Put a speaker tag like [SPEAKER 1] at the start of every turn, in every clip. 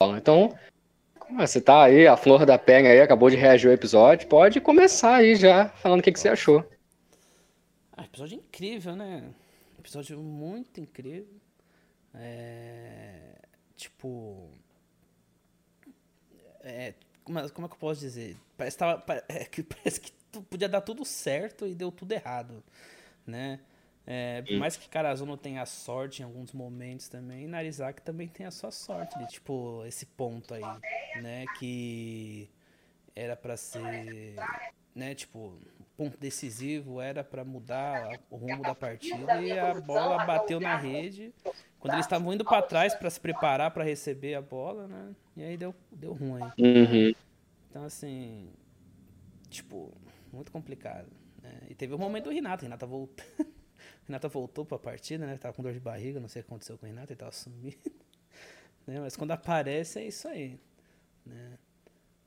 [SPEAKER 1] Então, você tá aí, a flor da penha aí, acabou de reagir ao episódio, pode começar aí já, falando o que, que você achou.
[SPEAKER 2] Ah, episódio incrível, né? Episódio muito incrível. É... Tipo. É... Como, é, é que eu posso dizer? Parece, tava, é, que, parece que podia dar tudo certo e deu tudo errado, né? É, por mais que Karazuno tenha sorte em alguns momentos também, Narizaki também tem a sua sorte, de, tipo, esse ponto aí, né? Que era para ser, né? Tipo, ponto decisivo era para mudar o rumo da partida e a bola bateu na rede quando eles estavam indo para trás para se preparar para receber a bola, né? E aí deu, deu ruim.
[SPEAKER 1] Uhum.
[SPEAKER 2] Então, assim, tipo, muito complicado. Né? E teve o momento do Renato. Renato voltou. Renata voltou pra partida, né? Tava com dor de barriga, não sei o que aconteceu com o Renato, ele tava sumido. né? Mas quando aparece é isso aí. Né?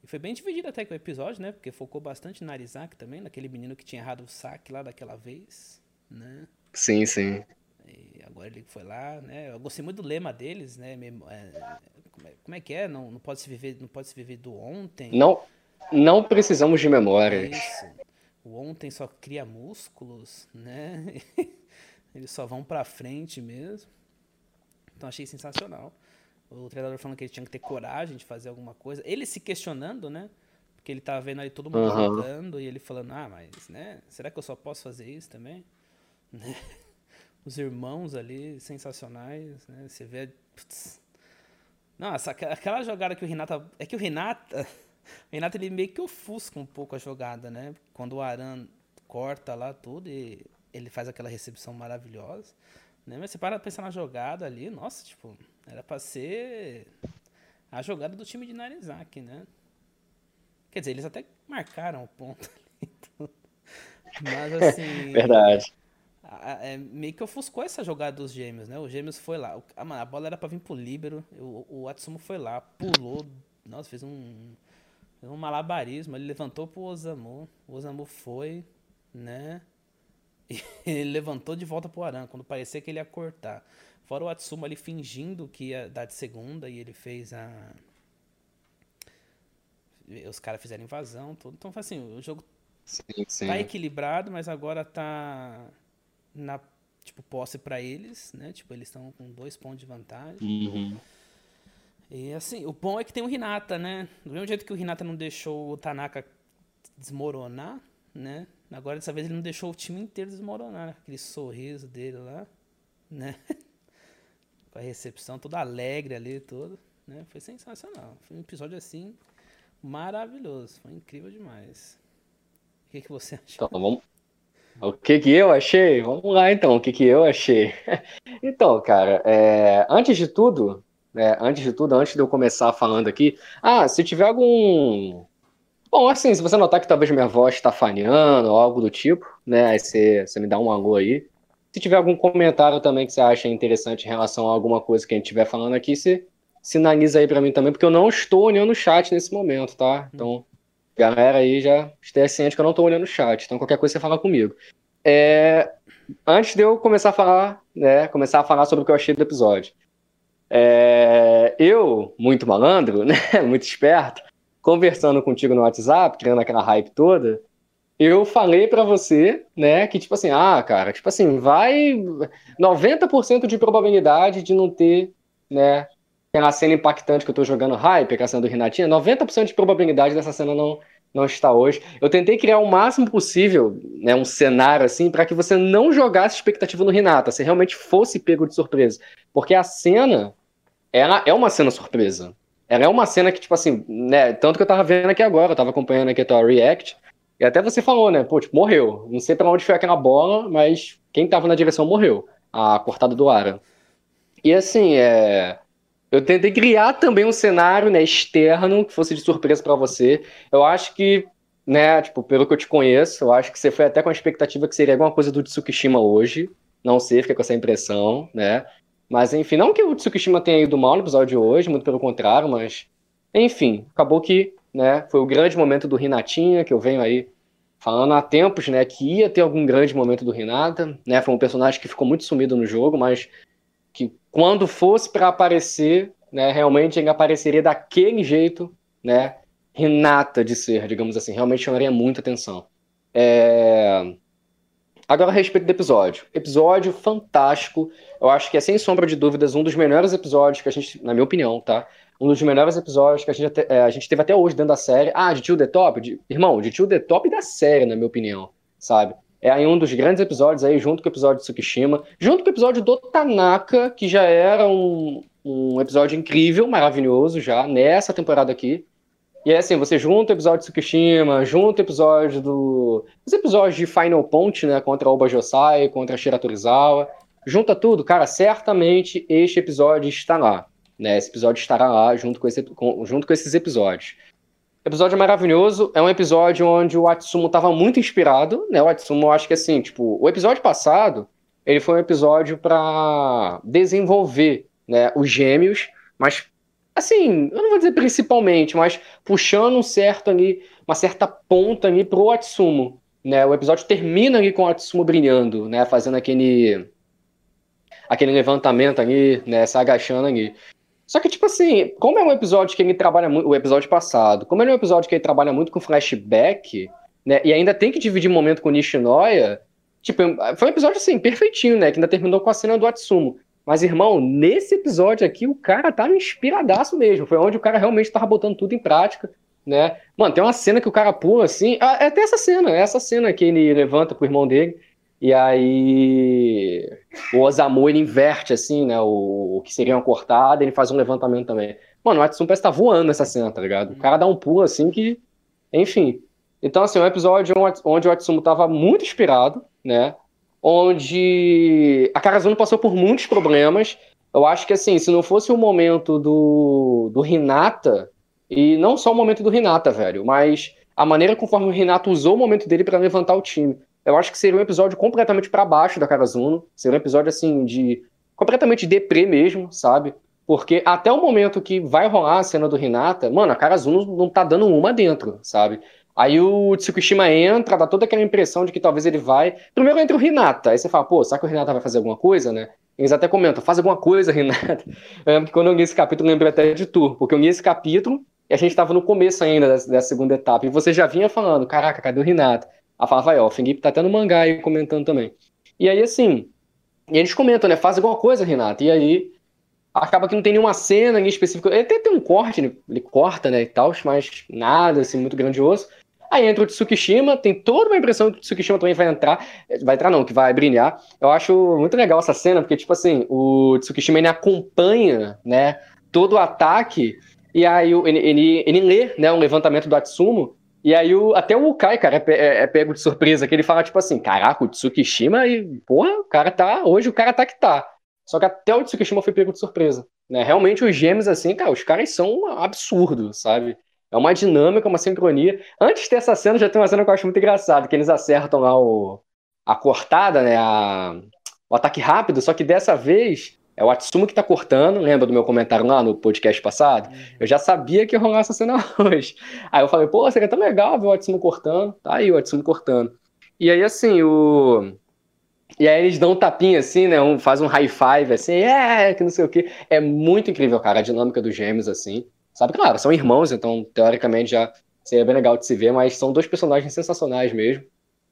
[SPEAKER 2] E foi bem dividido até com o episódio, né? Porque focou bastante na Arizak também, naquele menino que tinha errado o saque lá daquela vez, né?
[SPEAKER 1] Sim, sim.
[SPEAKER 2] E agora ele foi lá, né? Eu gostei muito do lema deles, né? É, como é que é? Não, não pode se viver, não pode se viver do ontem.
[SPEAKER 1] Não, não precisamos de memória.
[SPEAKER 2] Isso. O ontem só cria músculos, né? Eles só vão pra frente mesmo. Então achei sensacional. O treinador falando que ele tinha que ter coragem de fazer alguma coisa. Ele se questionando, né? Porque ele tava vendo aí todo mundo uhum. jogando e ele falando, ah, mas, né? Será que eu só posso fazer isso também? Né? Os irmãos ali, sensacionais, né? Você vê. Putz. Nossa, aquela jogada que o Renata. É que o Renata. O Renata ele meio que ofusca um pouco a jogada, né? Quando o Aran corta lá tudo e ele faz aquela recepção maravilhosa. Né? Mas você para pensar na jogada ali, nossa, tipo, era pra ser a jogada do time de Narizaki, né? Quer dizer, eles até marcaram o ponto ali. Mas assim.
[SPEAKER 1] Verdade.
[SPEAKER 2] A, é, meio que ofuscou essa jogada dos gêmeos, né? O gêmeos foi lá. O, a, a bola era pra vir pro Líbero. O, o Atsumo foi lá, pulou. Nossa, fez um. Fez um malabarismo. Ele levantou pro Osamu. O Osamu foi, né? ele levantou de volta pro Aran, quando parecia que ele ia cortar. Fora o Atsuma ali fingindo que ia dar de segunda e ele fez a. Os caras fizeram invasão, tudo. Então, assim, o jogo
[SPEAKER 1] sim, sim.
[SPEAKER 2] tá equilibrado, mas agora tá na tipo posse para eles, né? Tipo, eles estão com dois pontos de vantagem.
[SPEAKER 1] Uhum.
[SPEAKER 2] E assim, o bom é que tem o Hinata, né? Do mesmo jeito que o Hinata não deixou o Tanaka desmoronar, né? Agora dessa vez ele não deixou o time inteiro desmoronar, né? aquele sorriso dele lá, né? Com a recepção toda alegre ali tudo, né? Foi sensacional. Foi um episódio assim maravilhoso, foi incrível demais. O que, que você achou?
[SPEAKER 1] Então, vamos... O que que eu achei? Vamos lá então, o que que eu achei? então, cara, é... antes de tudo, é... antes de tudo, antes de eu começar falando aqui, ah, se tiver algum Bom, assim, se você notar que talvez minha voz está falhando ou algo do tipo, né? Aí você, você me dá um alô aí. Se tiver algum comentário também que você acha interessante em relação a alguma coisa que a gente estiver falando aqui, você sinaliza aí para mim também, porque eu não estou olhando o chat nesse momento, tá? Então, galera aí já esteja ciente que eu não estou olhando o chat, então qualquer coisa você fala comigo. É, antes de eu começar a falar, né, começar a falar sobre o que eu achei do episódio. É, eu, muito malandro, né, muito esperto, conversando contigo no WhatsApp, criando aquela hype toda, eu falei para você, né, que tipo assim, ah, cara, tipo assim, vai 90% de probabilidade de não ter, né, aquela cena impactante que eu tô jogando hype, aquela cena do Renatinha, 90% de probabilidade dessa cena não não está hoje. Eu tentei criar o máximo possível, né, um cenário assim, para que você não jogasse expectativa no Renata, se realmente fosse pego de surpresa, porque a cena ela é uma cena surpresa. Ela é uma cena que, tipo assim, né? Tanto que eu tava vendo aqui agora, eu tava acompanhando aqui a tua React. E até você falou, né? Pô, tipo, morreu. Não sei para onde foi aquela bola, mas quem tava na direção morreu. A cortada do Ara. E assim, é. Eu tentei criar também um cenário, né, externo, que fosse de surpresa para você. Eu acho que, né, tipo, pelo que eu te conheço, eu acho que você foi até com a expectativa que seria alguma coisa do Tsukishima hoje. Não sei, fica com essa impressão, né? Mas, enfim, não que o Tsukishima tenha ido mal no episódio de hoje, muito pelo contrário, mas, enfim, acabou que, né, foi o grande momento do Renatinha, que eu venho aí falando há tempos, né, que ia ter algum grande momento do Renata, né, foi um personagem que ficou muito sumido no jogo, mas que quando fosse para aparecer, né, realmente ele apareceria daquele jeito, né, Renata de ser, digamos assim, realmente chamaria muita atenção. É... Agora a respeito do episódio. Episódio fantástico. Eu acho que é sem sombra de dúvidas um dos melhores episódios que a gente, na minha opinião, tá? Um dos melhores episódios que a gente, é, a gente teve até hoje dentro da série. Ah, de Tio The Top? De, irmão, de Tio The Top da série, na minha opinião, sabe? É aí um dos grandes episódios aí, junto com o episódio de Tsukishima, junto com o episódio do Tanaka, que já era um, um episódio incrível, maravilhoso já, nessa temporada aqui. E é assim, você junta o episódio de Tsukishima, junta o episódio do. Os episódios de Final Point, né? Contra Oba Josai, contra Shira Torizawa. Junta tudo, cara, certamente este episódio está lá. Né? Esse episódio estará lá junto com, esse, com, junto com esses episódios. O episódio é maravilhoso, é um episódio onde o Atsumo estava muito inspirado, né? O Atsumo, eu acho que assim, tipo, o episódio passado, ele foi um episódio para desenvolver, né, os gêmeos, mas assim, eu não vou dizer principalmente, mas puxando um certo ali, uma certa ponta ali pro Atsumo, né? O episódio termina ali com o Atsumo brilhando, né, fazendo aquele aquele levantamento ali, né, se agachando ali. Só que, tipo assim, como é um episódio que ele trabalha muito, o episódio passado, como é um episódio que ele trabalha muito com flashback, né, e ainda tem que dividir momento com Nishinoya, tipo, foi um episódio, assim, perfeitinho, né, que ainda terminou com a cena do Atsumo. Mas, irmão, nesse episódio aqui, o cara tava inspiradaço mesmo. Foi onde o cara realmente tava botando tudo em prática, né? Mano, tem uma cena que o cara pula assim. É até essa cena, é essa cena que ele levanta pro irmão dele. E aí o Osamu ele inverte assim, né? O, o que seria uma cortada, ele faz um levantamento também. Mano, o Atsumo parece que tá voando nessa cena, tá ligado? O cara dá um pulo assim que. Enfim. Então, assim, é um episódio onde o Atsumo tava muito inspirado, né? onde a Karazuno passou por muitos problemas. Eu acho que, assim, se não fosse o momento do, do Renata, e não só o momento do Renata, velho, mas a maneira conforme o Renato usou o momento dele para levantar o time. Eu acho que seria um episódio completamente para baixo da Karazuno. Seria um episódio, assim, de. completamente deprê mesmo, sabe? Porque até o momento que vai rolar a cena do Renata, mano, a Karazuno não tá dando uma dentro, sabe? Aí o Tsukushima entra, dá toda aquela impressão de que talvez ele vai. Primeiro entra o Hinata, aí você fala, pô, será que o Hinata vai fazer alguma coisa, né? Eles até comentam, faz alguma coisa, Hinata. Eu quando eu li esse capítulo, eu lembrei até de tu, porque eu li esse capítulo e a gente estava no começo ainda dessa, dessa, segunda etapa, e você já vinha falando, caraca, cadê o Hinata? Vai, ó, o Felipe tá até no mangá aí comentando também. E aí, assim, e eles comentam, né, faz alguma coisa, Renata, e aí acaba que não tem nenhuma cena em específico, ele até tem um corte, ele, ele corta, né, e tal, mas nada, assim, muito grandioso. Aí entra o Tsukishima, tem toda uma impressão que o Tsukishima também vai entrar. Vai entrar, não, que vai brilhar. Eu acho muito legal essa cena, porque, tipo assim, o Tsukishima ele acompanha, né, todo o ataque, e aí ele, ele, ele lê, né, um levantamento do Atsumo, e aí o, até o Kai, cara, é, é, é, pego de surpresa, que ele fala, tipo assim, caraca, o Tsukishima, e, porra, o cara tá, hoje o cara tá que tá. Só que até o Tsukishima foi pego de surpresa, né? Realmente os gêmeos, assim, cara, os caras são absurdos, sabe? É uma dinâmica, uma sincronia. Antes dessa cena, já tem uma cena que eu acho muito engraçada, que eles acertam lá o, a cortada, né? A, o ataque rápido, só que dessa vez é o Atsumo que tá cortando. Lembra do meu comentário lá no podcast passado? Uhum. Eu já sabia que ia rolar essa cena hoje. Aí eu falei, pô, seria tão legal ver o Atsumo cortando. Tá aí o Atsumo cortando. E aí, assim, o. E aí eles dão um tapinha assim, né? Um, faz um high five, assim, é, que não sei o quê. É muito incrível, cara, a dinâmica dos gêmeos, assim. Sabe, claro, são irmãos, então teoricamente já seria bem legal de se ver, mas são dois personagens sensacionais mesmo.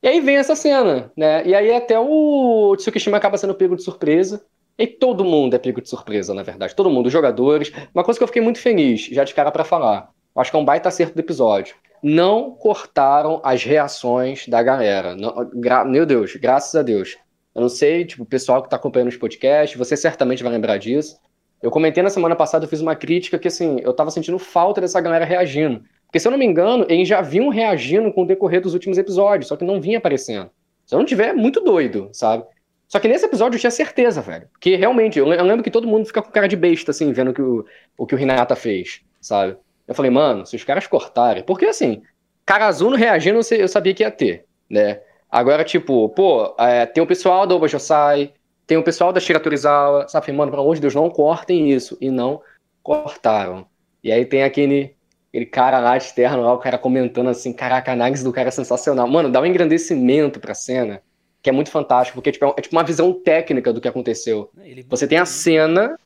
[SPEAKER 1] E aí vem essa cena, né? E aí até o Tsukishima acaba sendo pego de surpresa. E todo mundo é pego de surpresa, na verdade. Todo mundo, os jogadores. Uma coisa que eu fiquei muito feliz, já de cara para falar. Acho que é um baita acerto do episódio. Não cortaram as reações da galera. Não, gra, meu Deus, graças a Deus. Eu não sei, tipo, o pessoal que tá acompanhando os podcasts, você certamente vai lembrar disso. Eu comentei na semana passada, eu fiz uma crítica que, assim, eu tava sentindo falta dessa galera reagindo. Porque, se eu não me engano, eles já vinham reagindo com o decorrer dos últimos episódios, só que não vinha aparecendo. Se eu não tiver, é muito doido, sabe? Só que nesse episódio eu tinha certeza, velho. Porque realmente, eu lembro que todo mundo fica com cara de besta, assim, vendo que o, o que o Renata fez, sabe? Eu falei, mano, se os caras cortarem. Porque, assim, Karazuno reagindo eu sabia que ia ter, né? Agora, tipo, pô, é, tem o pessoal do Obajosai, tem o pessoal da Shira Torizawa, sabe, mano, pelo amor de Deus, não cortem isso. E não cortaram. E aí tem aquele, aquele cara lá externo, lá, o cara comentando assim, caraca, a análise do cara é sensacional. Mano, dá um engrandecimento pra cena, que é muito fantástico, porque tipo, é, é tipo uma visão técnica do que aconteceu. Ele... Você tem a cena,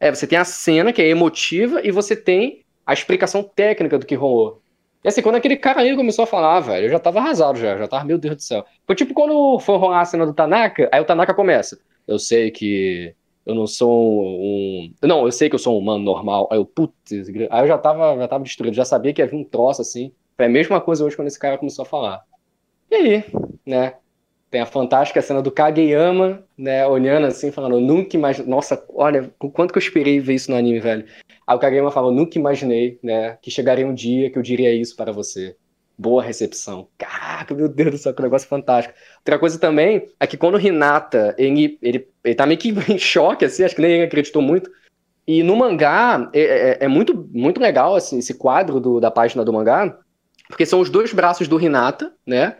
[SPEAKER 1] É, você tem a cena que é emotiva e você tem a explicação técnica do que rolou. E assim, quando aquele cara ali começou a falar, velho, eu já tava arrasado já, já tava, meu Deus do céu. Foi tipo quando foi rolar a cena do Tanaka, aí o Tanaka começa. Eu sei que eu não sou um. Não, eu sei que eu sou um humano normal. Aí eu, putz, aí eu já tava, já tava destruído, já sabia que ia vir um troço assim. Foi a mesma coisa hoje quando esse cara começou a falar. E aí, né? Tem a fantástica cena do Kageyama, né, olhando assim, falando, nunca imaginei, nossa, olha, o quanto que eu esperei ver isso no anime, velho. Aí o Kageyama falou, nunca imaginei, né, que chegaria um dia que eu diria isso para você. Boa recepção. Caraca, meu Deus do céu, que negócio fantástico. Outra coisa também é que quando o Hinata, ele, ele, ele tá meio que em choque, assim, acho que nem ele acreditou muito, e no mangá, é, é, é muito, muito legal assim, esse quadro do, da página do mangá, porque são os dois braços do Hinata, né?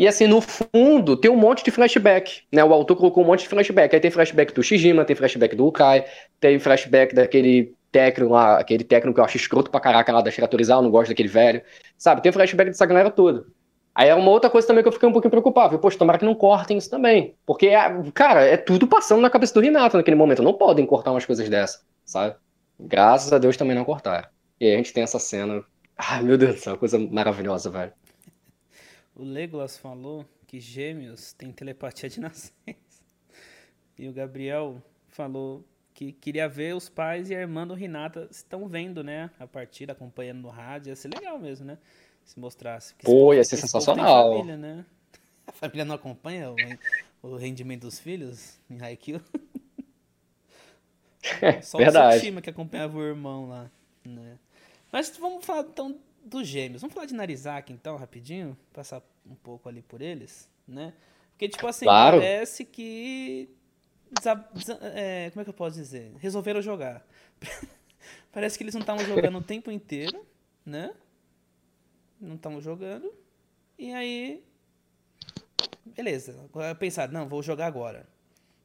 [SPEAKER 1] E assim, no fundo, tem um monte de flashback, né? O autor colocou um monte de flashback. Aí tem flashback do Shijima, tem flashback do Ukai, tem flashback daquele técnico lá, aquele técnico que eu acho escroto pra caraca lá da Shiratorizal, não gosto daquele velho. Sabe, tem flashback dessa galera toda. Aí é uma outra coisa também que eu fiquei um pouquinho preocupado. Poxa, tomara que não cortem isso também. Porque, cara, é tudo passando na cabeça do Renato naquele momento. Não podem cortar umas coisas dessas, sabe? Graças a Deus também não cortaram. E aí a gente tem essa cena. Ai, meu Deus do céu, coisa maravilhosa, velho.
[SPEAKER 2] O Legolas falou que gêmeos têm telepatia de nascença. E o Gabriel falou que queria ver os pais e a irmã do Renata estão vendo, né? A partida, acompanhando no rádio. Ia ser legal mesmo, né? Se mostrasse.
[SPEAKER 1] Pô, ia ser sensacional.
[SPEAKER 2] Família, né? A família não acompanha o, o rendimento dos filhos em Haikyuu.
[SPEAKER 1] É, Só Verdade. o
[SPEAKER 2] time que acompanhava o irmão lá, né? Mas vamos falar então dos gêmeos. Vamos falar de Narizaki, então, rapidinho? Passar um pouco ali por eles, né? Porque, tipo assim, claro. parece que. É, como é que eu posso dizer? Resolveram jogar. parece que eles não estavam jogando o tempo inteiro, né? Não estavam jogando. E aí. Beleza. Pensaram, não, vou jogar agora.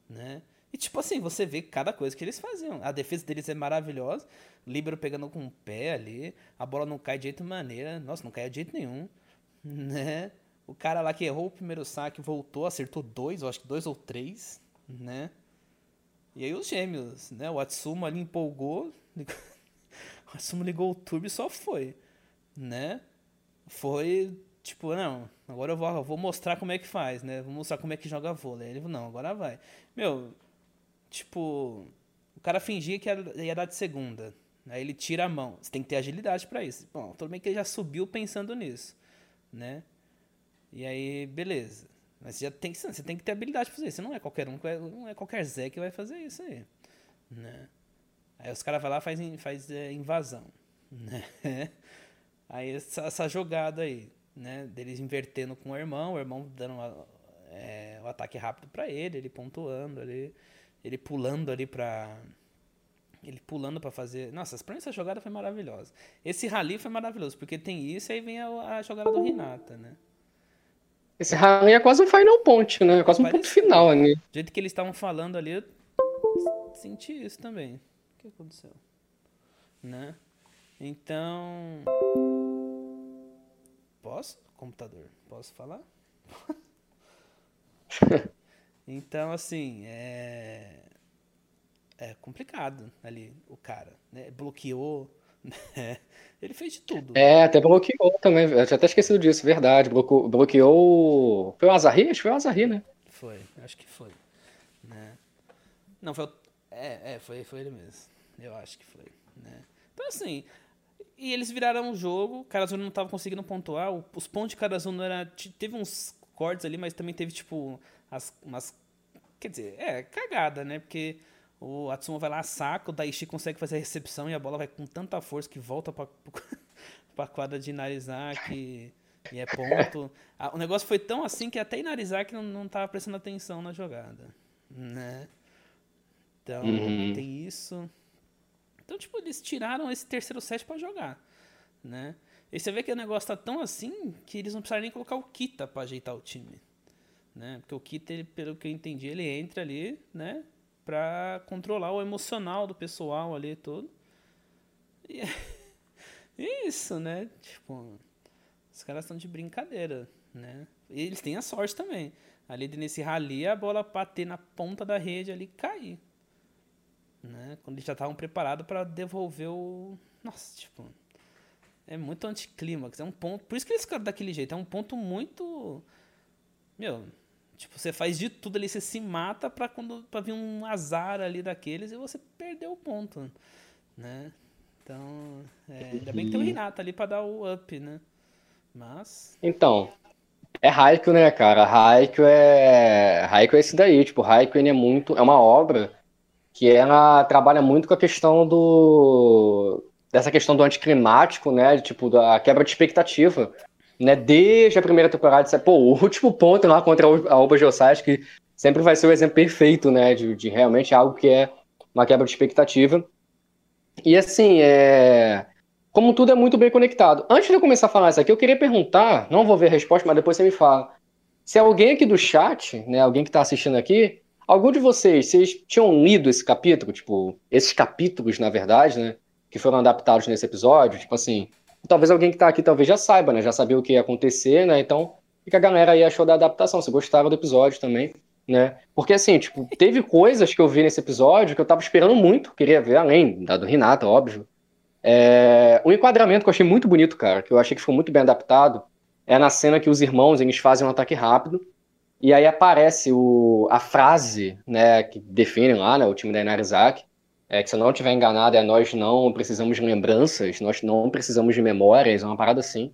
[SPEAKER 2] Né? E tipo assim, você vê cada coisa que eles faziam. A defesa deles é maravilhosa. Líbero pegando com o pé ali. A bola não cai de jeito maneira. Nossa, não cai de jeito nenhum. Né? O cara lá que errou o primeiro saque voltou, acertou dois, eu acho que dois ou três, né? E aí os gêmeos, né? O Atsuma ali empolgou. o Atsuma ligou o turbo e só foi, né? Foi tipo, não, agora eu vou, eu vou mostrar como é que faz, né? Vou mostrar como é que joga vôlei. Ele falou, não, agora vai. Meu, tipo, o cara fingia que ia, dar de segunda. Aí ele tira a mão. Você tem que ter agilidade para isso. Bom, tudo bem que ele já subiu pensando nisso, né? E aí, beleza. Mas você já tem que, você tem que ter habilidade para fazer isso. Não é qualquer um, não é qualquer Zé que vai fazer isso aí, né? Aí os caras vão lá e faz, faz é, invasão, né? Aí essa, essa, jogada aí, né? Deles invertendo com o irmão, o irmão dando é, o ataque rápido para ele, ele pontuando ali, ele pulando ali para ele pulando para fazer. Nossa, pra mim essa jogada foi maravilhosa. Esse rally foi maravilhoso, porque tem isso e aí vem a, a jogada do Renata, né?
[SPEAKER 1] Esse rally é quase um final point, né? É quase um ponto final ali.
[SPEAKER 2] Do jeito que eles estavam falando ali, eu senti isso também. O que aconteceu? Né? Então. Posso? Computador, posso falar? então, assim, é. É complicado ali o cara, né? Bloqueou, né? Ele fez de tudo.
[SPEAKER 1] É, até bloqueou também. Eu tinha até esquecido disso, verdade. Bloqueou. bloqueou... Foi o Azarri? Acho que foi o Azarri, né?
[SPEAKER 2] Foi, acho que foi. Né? Não, foi o... É, é foi, foi ele mesmo. Eu acho que foi. Né? Então, assim. E eles viraram o jogo. O Karazuno não estava conseguindo pontuar. Os pontos de Karazuno era. Teve uns cortes ali, mas também teve, tipo, as, umas. Quer dizer, é, cagada, né? Porque o Atsuma vai lá, saca, o Daishi consegue fazer a recepção e a bola vai com tanta força que volta pra, pra quadra de Narizaki e é ponto. o negócio foi tão assim que até Inarizaki não, não tava prestando atenção na jogada, né? Então, uhum. tem isso. Então, tipo, eles tiraram esse terceiro set para jogar, né? E você vê que o negócio tá tão assim que eles não precisaram nem colocar o Kita para ajeitar o time. Né? Porque o Kita, ele, pelo que eu entendi, ele entra ali, né? Pra controlar o emocional do pessoal ali todo. E é isso, né? Tipo, os caras estão de brincadeira, né? E eles têm a sorte também. Ali nesse rally, a bola bater na ponta da rede ali cair. né? Quando eles já estavam preparados para devolver o. Nossa, tipo. É muito anticlímax. É um ponto. Por isso que eles ficaram daquele jeito. É um ponto muito. Meu. Tipo, você faz de tudo ali, você se mata pra, quando, pra vir um azar ali daqueles e você perdeu o ponto. Né? Então. É, ainda bem que tem o Renato ali pra dar o up, né? Mas.
[SPEAKER 1] Então. É Haikyuu, né, cara? Haikyuu é. Haikyuu é esse daí. Tipo, Haikyuu é muito. É uma obra que ela trabalha muito com a questão do dessa questão do anticlimático, né, tipo da quebra de expectativa, né, desde a primeira temporada, pô, o último ponto lá contra a Oba Josai, que sempre vai ser o exemplo perfeito, né, de, de realmente algo que é uma quebra de expectativa. E assim, é como tudo é muito bem conectado. Antes de eu começar a falar isso aqui, eu queria perguntar, não vou ver a resposta, mas depois você me fala. Se alguém aqui do chat, né, alguém que está assistindo aqui, Algum de vocês, vocês tinham lido esse capítulo? Tipo, esses capítulos, na verdade, né? Que foram adaptados nesse episódio? Tipo assim, talvez alguém que tá aqui talvez já saiba, né? Já sabia o que ia acontecer, né? Então, o que a galera aí achou da adaptação? Se gostaram do episódio também, né? Porque assim, tipo, teve coisas que eu vi nesse episódio que eu tava esperando muito, queria ver, além da do Renata, óbvio. É... Enquadramento que eu achei muito bonito, cara, que eu achei que ficou muito bem adaptado, é na cena que os irmãos, eles fazem um ataque rápido, e aí aparece o, a frase né, que define lá né, o time da Inarizaki, é que se eu não estiver enganado, é nós não precisamos de lembranças, nós não precisamos de memórias, é uma parada assim.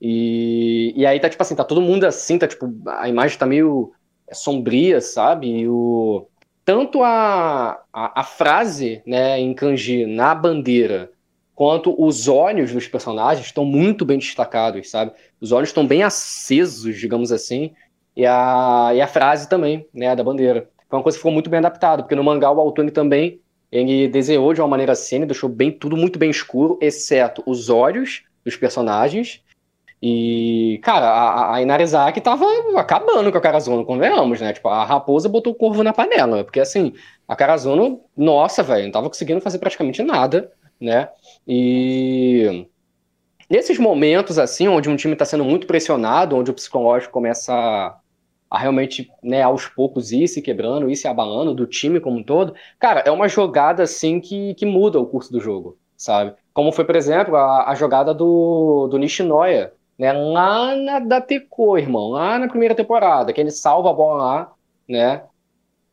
[SPEAKER 1] E, e aí tá tipo assim, tá todo mundo assim, tá tipo, a imagem tá meio sombria, sabe? E o, tanto a, a, a frase né, em kanji na bandeira, quanto os olhos dos personagens estão muito bem destacados, sabe? Os olhos estão bem acesos, digamos assim, e a, e a frase também, né, da bandeira. Foi uma coisa que ficou muito bem adaptada, porque no mangá o autor também ele desenhou de uma maneira assim, deixou bem tudo muito bem escuro, exceto os olhos dos personagens. E, cara, a, a Inarizaki tava acabando com a Karazono, convenhamos, né? Tipo, a raposa botou o corvo na panela, porque assim, a Karazono, nossa, velho, não tava conseguindo fazer praticamente nada, né? E nesses momentos, assim, onde um time está sendo muito pressionado, onde o psicológico começa a, a realmente, né, aos poucos ir se quebrando, ir se abalando do time como um todo, cara, é uma jogada assim que, que muda o curso do jogo, sabe? Como foi, por exemplo, a, a jogada do, do Nishinoya, né, lá na da Teco, irmão, lá na primeira temporada, que ele salva a bola lá, né?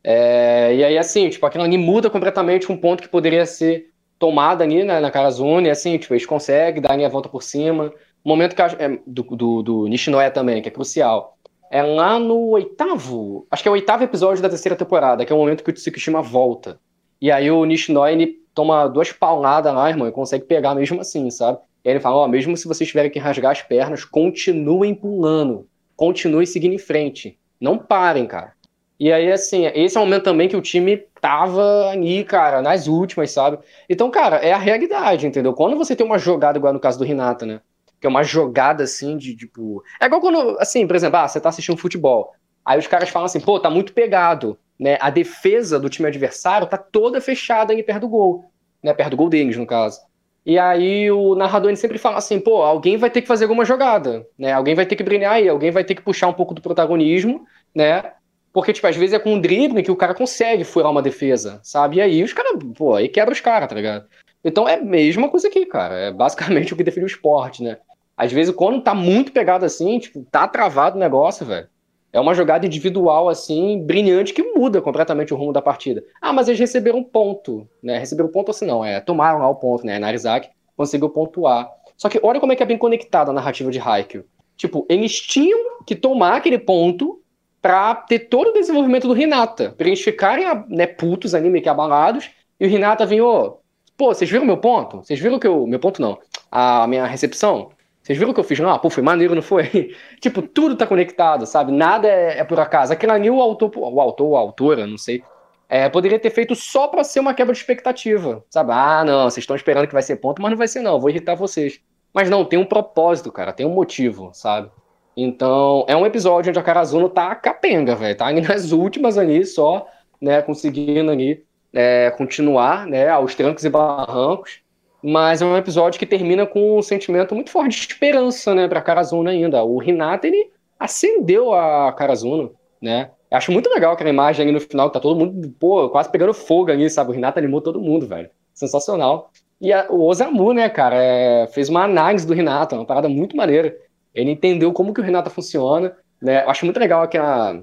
[SPEAKER 1] É, e aí, assim, tipo, aquilo ali muda completamente um ponto que poderia ser tomado ali né, na Karazune, assim, tipo, eles conseguem dar a volta por cima. Momento que é, do, do, do Nishinoya também, que é crucial é lá no oitavo, acho que é o oitavo episódio da terceira temporada, que é o momento que o Tsukishima volta. E aí o Nishinoi, ele toma duas pauladas lá, irmão, e consegue pegar mesmo assim, sabe? E aí ele fala, ó, oh, mesmo se vocês tiverem que rasgar as pernas, continuem pulando, continuem seguindo em frente, não parem, cara. E aí, assim, esse é o momento também que o time tava ali, cara, nas últimas, sabe? Então, cara, é a realidade, entendeu? Quando você tem uma jogada igual no caso do Renata, né? Que é uma jogada assim de tipo. É igual quando, assim, por exemplo, ah, você tá assistindo futebol. Aí os caras falam assim, pô, tá muito pegado. Né? A defesa do time adversário tá toda fechada ali perto do gol. Né? Perto do gol deles, no caso. E aí o narrador ele sempre fala assim, pô, alguém vai ter que fazer alguma jogada, né? Alguém vai ter que brilhar aí, alguém vai ter que puxar um pouco do protagonismo, né? Porque, tipo, às vezes é com um drible que o cara consegue furar uma defesa, sabe? E aí os caras, pô, aí quebra os caras, tá ligado? Então é a mesma coisa aqui, cara. É basicamente o que define o esporte, né? Às vezes, quando tá muito pegado assim, tipo, tá travado o negócio, velho. É uma jogada individual, assim, brilhante, que muda completamente o rumo da partida. Ah, mas eles receberam ponto, né? Receberam ponto assim, não, é, tomaram lá o ponto, né? Narizak conseguiu pontuar. Só que olha como é que é bem conectada a narrativa de Haikyuu. Tipo, eles tinham que tomar aquele ponto pra ter todo o desenvolvimento do Renata. Pra eles ficarem, né, putos ali, meio que abalados. E o Renata vinha, ô, pô, vocês viram meu ponto? Vocês viram que eu. Meu ponto não. A minha recepção? Vocês viram o que eu fiz? Não, ah, pô, foi maneiro, não foi? tipo, tudo tá conectado, sabe? Nada é, é por acaso. Aquilo ali, o autor, o autor ou a autora, não sei, é, poderia ter feito só para ser uma quebra de expectativa, sabe? Ah, não, vocês estão esperando que vai ser ponto, mas não vai ser não, vou irritar vocês. Mas não, tem um propósito, cara, tem um motivo, sabe? Então, é um episódio onde a Karazuno tá capenga, velho, tá nas últimas ali, só, né, conseguindo ali é, continuar, né, aos trancos e barrancos, mas é um episódio que termina com um sentimento muito forte de esperança, né, pra Karazuno ainda. O Hinata, ele acendeu a Karazuno, né? Acho muito legal aquela imagem ali no final, que tá todo mundo, pô, quase pegando fogo ali, sabe? O Renato animou todo mundo, velho. Sensacional. E a, o Osamu, né, cara, é, fez uma análise do Renato, uma parada muito maneira. Ele entendeu como que o Renato funciona, né? Eu acho muito legal aquela,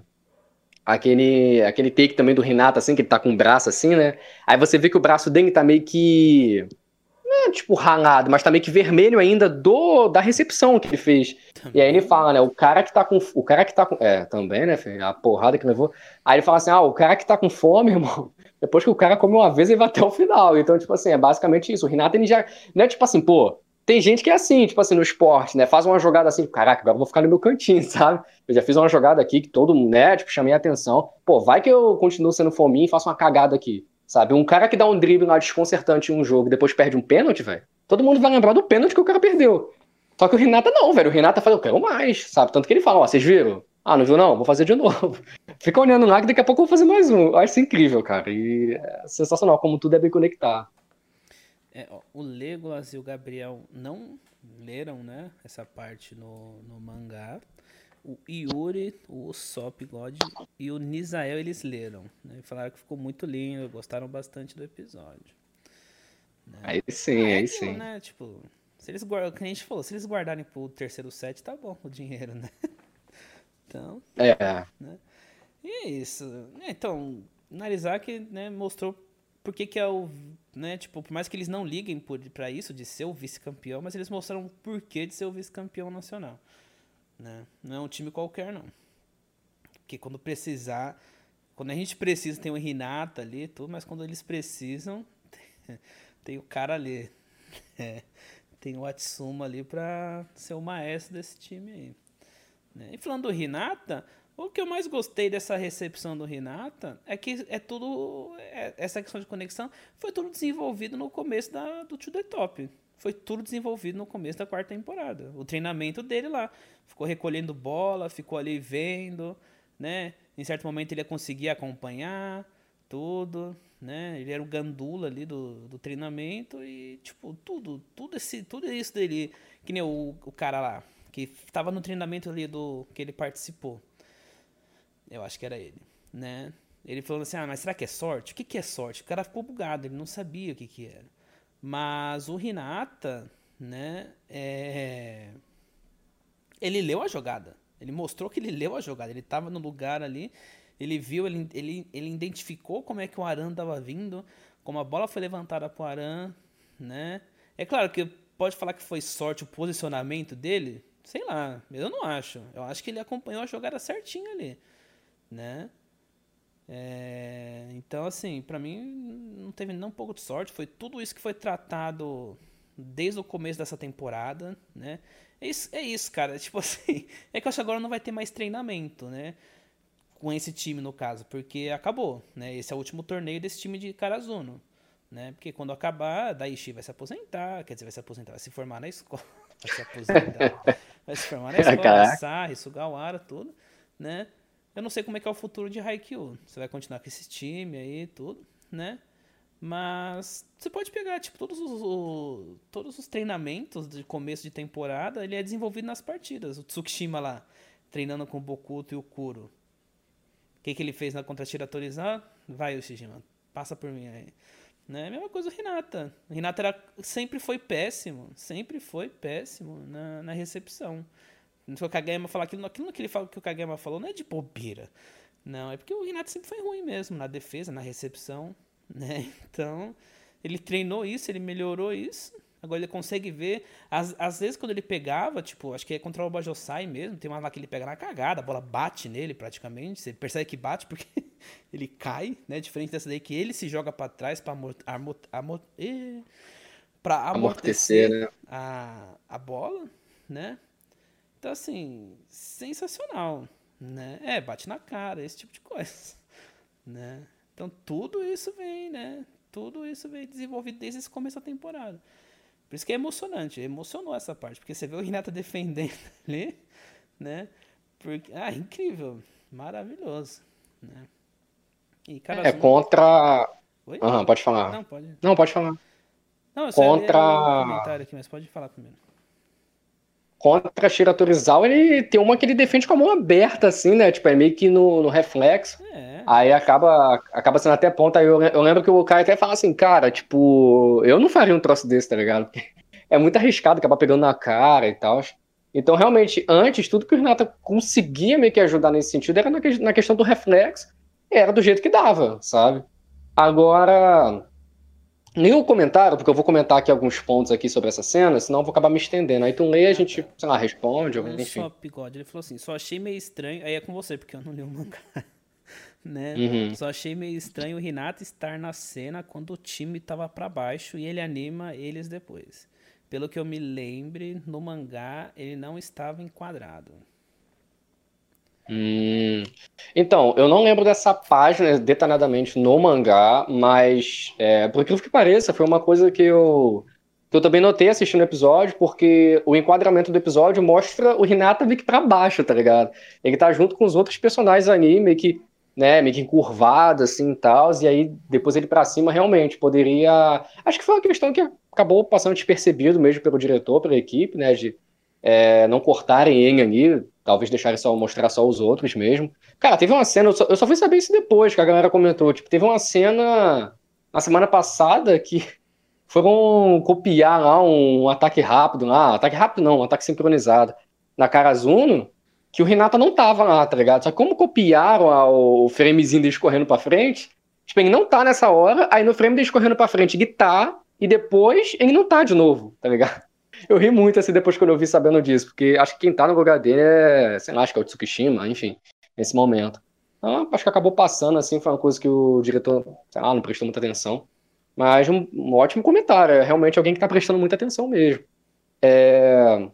[SPEAKER 1] aquele, aquele take também do Renato, assim, que ele tá com o braço assim, né? Aí você vê que o braço dele tá meio que. É tipo ralado, mas tá meio que vermelho ainda do da recepção que ele fez. E aí ele fala, né? O cara que tá com. O cara que tá com. É, também, né, filho? A porrada que levou. Aí ele fala assim: ah, o cara que tá com fome, irmão. Depois que o cara come uma vez, ele vai até o final. Então, tipo assim, é basicamente isso. O Renato, ele já. Não é tipo assim, pô, tem gente que é assim, tipo assim, no esporte, né? Faz uma jogada assim, caraca, agora eu vou ficar no meu cantinho, sabe? Eu já fiz uma jogada aqui que todo mundo, né? Tipo, chamei a atenção. Pô, vai que eu continuo sendo fominho e faço uma cagada aqui, sabe? Um cara que dá um drible lá desconcertante em um jogo e depois perde um pênalti, velho. Todo mundo vai lembrar do pênalti que o cara perdeu. Só que o Renata não, velho. O Renata fala, eu quero mais, sabe? Tanto que ele fala, ó, vocês viram? Ah, não viu não? Vou fazer de novo. Fica olhando lá que daqui a pouco eu vou fazer mais um. Eu acho isso incrível, cara. E é sensacional como tudo é bem conectar.
[SPEAKER 2] É, ó, o Legolas e o Gabriel não leram, né, essa parte no, no mangá. O Yuri, o Usopp God e o Nisael eles leram. Né, falaram que ficou muito lindo, gostaram bastante do episódio.
[SPEAKER 1] Né? Aí sim, aí, aí sim.
[SPEAKER 2] Né, tipo, se eles guardam, que a gente falou, se eles guardarem pro terceiro set, tá bom o dinheiro, né? Então.
[SPEAKER 1] É.
[SPEAKER 2] Né? E é isso. Então, Narizaki né, mostrou por que, que é o. Né, tipo, por mais que eles não liguem para isso, de ser o vice-campeão, mas eles mostraram o porquê de ser o vice-campeão nacional. Né? Não é um time qualquer, não. Porque quando precisar. Quando a gente precisa, tem o Renata ali, tudo, mas quando eles precisam, tem o cara ali. É, tem o Atsuma ali pra ser o maestro desse time aí. Né? E falando do Renata, o que eu mais gostei dessa recepção do Renata é que é tudo. É, essa questão de conexão foi tudo desenvolvido no começo da, do To The Top. Foi tudo desenvolvido no começo da quarta temporada. O treinamento dele lá. Ficou recolhendo bola, ficou ali vendo, né? Em certo momento ele ia conseguir acompanhar tudo, né? Ele era o gandula ali do, do treinamento e, tipo, tudo, tudo, esse, tudo isso dele. Que nem o, o cara lá, que estava no treinamento ali do que ele participou. Eu acho que era ele, né? Ele falou assim: ah, mas será que é sorte? O que, que é sorte? O cara ficou bugado, ele não sabia o que, que era. Mas o Renata, né? É... Ele leu a jogada. Ele mostrou que ele leu a jogada. Ele estava no lugar ali, ele viu, ele, ele, ele identificou como é que o Aran estava vindo, como a bola foi levantada para o Aran, né? É claro que pode falar que foi sorte o posicionamento dele, sei lá, eu não acho. Eu acho que ele acompanhou a jogada certinho ali né? É, então, assim, para mim não teve nem um pouco de sorte. Foi tudo isso que foi tratado desde o começo dessa temporada, né? É isso, é isso cara. Tipo assim, é que eu acho que agora não vai ter mais treinamento, né? Com esse time, no caso, porque acabou, né? Esse é o último torneio desse time de Karazuno, né? Porque quando acabar, Daichi vai se aposentar, quer dizer, vai se aposentar, vai se formar na escola, vai se aposentar, vai se formar na escola, Sarri, Sugawara, tudo, né? Eu não sei como é que é o futuro de Haikyuu. Você vai continuar com esse time aí tudo, né? Mas você pode pegar, tipo, todos os, o, todos os treinamentos de começo de temporada, ele é desenvolvido nas partidas. O Tsukishima lá, treinando com o Bokuto e o Kuro. O que, que ele fez na contra Torizan? Vai, Ushijima, passa por mim aí. Né? Mesma coisa o Renata. O Renata era, sempre foi péssimo, sempre foi péssimo na, na recepção. Não foi o Kageyama falar aquilo, aquilo que ele fala que o Kageyama falou não é de bobeira. Não, é porque o Renato sempre foi ruim mesmo, na defesa, na recepção, né? Então, ele treinou isso, ele melhorou isso. Agora ele consegue ver. Às, às vezes, quando ele pegava, tipo, acho que é contra o Bajosai mesmo, tem uma lá que ele pega na cagada, a bola bate nele praticamente. Você percebe que bate porque ele cai, né? Diferente dessa daí que ele se joga para trás para amortecer, amortecer né? a, a bola, né? Então, assim, sensacional, né? É, bate na cara, esse tipo de coisa, né? Então, tudo isso vem, né? Tudo isso vem desenvolvido desde esse começo da temporada. Por isso que é emocionante, emocionou essa parte, porque você vê o Renata defendendo ali, né? Porque, ah, incrível, maravilhoso, né?
[SPEAKER 1] E, cara, é contra... Oi? Uhum, pode falar. Não, pode. Não, pode falar.
[SPEAKER 2] Não, eu contra... Um comentário aqui, mas pode falar primeiro.
[SPEAKER 1] Contra Shira Torizawa, ele tem uma que ele defende com a mão aberta, assim, né? Tipo, é meio que no, no reflexo. É. Aí acaba, acaba sendo até ponta. Aí eu, eu lembro que o cara até fala assim, cara, tipo, eu não faria um troço desse, tá ligado? É muito arriscado, acabar pegando na cara e tal. Então, realmente, antes, tudo que o Renata conseguia meio que ajudar nesse sentido era na, na questão do reflexo, era do jeito que dava, sabe? Agora, nenhum comentário, porque eu vou comentar aqui alguns pontos aqui sobre essa cena, senão eu vou acabar me estendendo. Aí tu lê, a gente, sei lá, responde, ou, enfim.
[SPEAKER 2] Só, Bigode, ele falou assim, só achei meio estranho, aí é com você, porque eu não li o mangá, né?
[SPEAKER 1] Uhum.
[SPEAKER 2] Só achei meio estranho o Renata estar na cena quando o time tava para baixo e ele anima eles depois. Pelo que eu me lembre, no mangá ele não estava enquadrado.
[SPEAKER 1] Hum. Então, eu não lembro dessa página detalhadamente no mangá, mas é, por incrível que pareça, foi uma coisa que eu, que eu também notei assistindo o episódio, porque o enquadramento do episódio mostra o Hinata meio que pra baixo, tá ligado? Ele tá junto com os outros personagens ali, meio que, né, meio que encurvado, assim e tal, e aí depois ele pra cima realmente poderia. Acho que foi uma questão que acabou passando despercebido mesmo pelo diretor, pela equipe, né, de é, não cortarem ele ali, talvez deixarem só mostrar só os outros mesmo. Cara, teve uma cena, eu só, eu só fui saber isso depois, que a galera comentou, tipo, teve uma cena na semana passada que foram copiar lá um ataque rápido lá, ataque rápido não, um ataque sincronizado na Karazuno, que o Renata não tava lá, tá ligado? Só que como copiaram o framezinho dele correndo pra frente, tipo, ele não tá nessa hora, aí no frame dele correndo pra frente ele tá, e depois ele não tá de novo, tá ligado? Eu ri muito assim depois quando eu vi sabendo disso, porque acho que quem tá no lugar dele é, sei lá, acho que é o Tsukishima, enfim, nesse momento. Então, acho que acabou passando, assim, foi uma coisa que o diretor, sei lá, não prestou muita atenção. Mas um, um ótimo comentário, é realmente alguém que tá prestando muita atenção mesmo. É...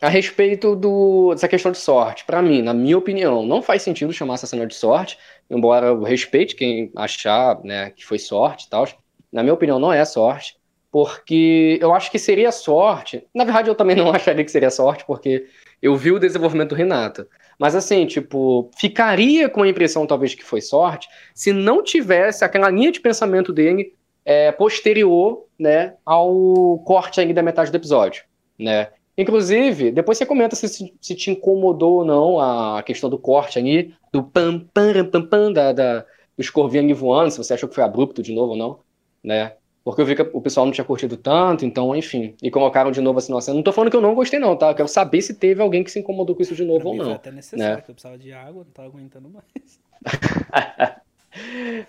[SPEAKER 1] A respeito do, dessa questão de sorte, para mim, na minha opinião, não faz sentido chamar essa cena de sorte, embora eu respeite quem achar né, que foi sorte e tal. Na minha opinião, não é sorte, porque eu acho que seria sorte. Na verdade, eu também não acharia que seria sorte, porque eu vi o desenvolvimento do Renata. Mas assim, tipo, ficaria com a impressão talvez que foi sorte se não tivesse aquela linha de pensamento dele é, posterior, né, ao corte ainda da metade do episódio, né? Inclusive, depois você comenta se, se te incomodou ou não a questão do corte ali, do pam pam pam pam da, da dos corvinhos voando, se você achou que foi abrupto de novo ou não, né? Porque eu vi que o pessoal não tinha curtido tanto, então, enfim. E colocaram de novo assim, nossa, não tô falando que eu não gostei, não, tá? Eu quero saber se teve alguém que se incomodou com isso de novo
[SPEAKER 2] pra
[SPEAKER 1] ou não. Foi
[SPEAKER 2] até necessário, né? que eu precisava de água, não tava aguentando mais.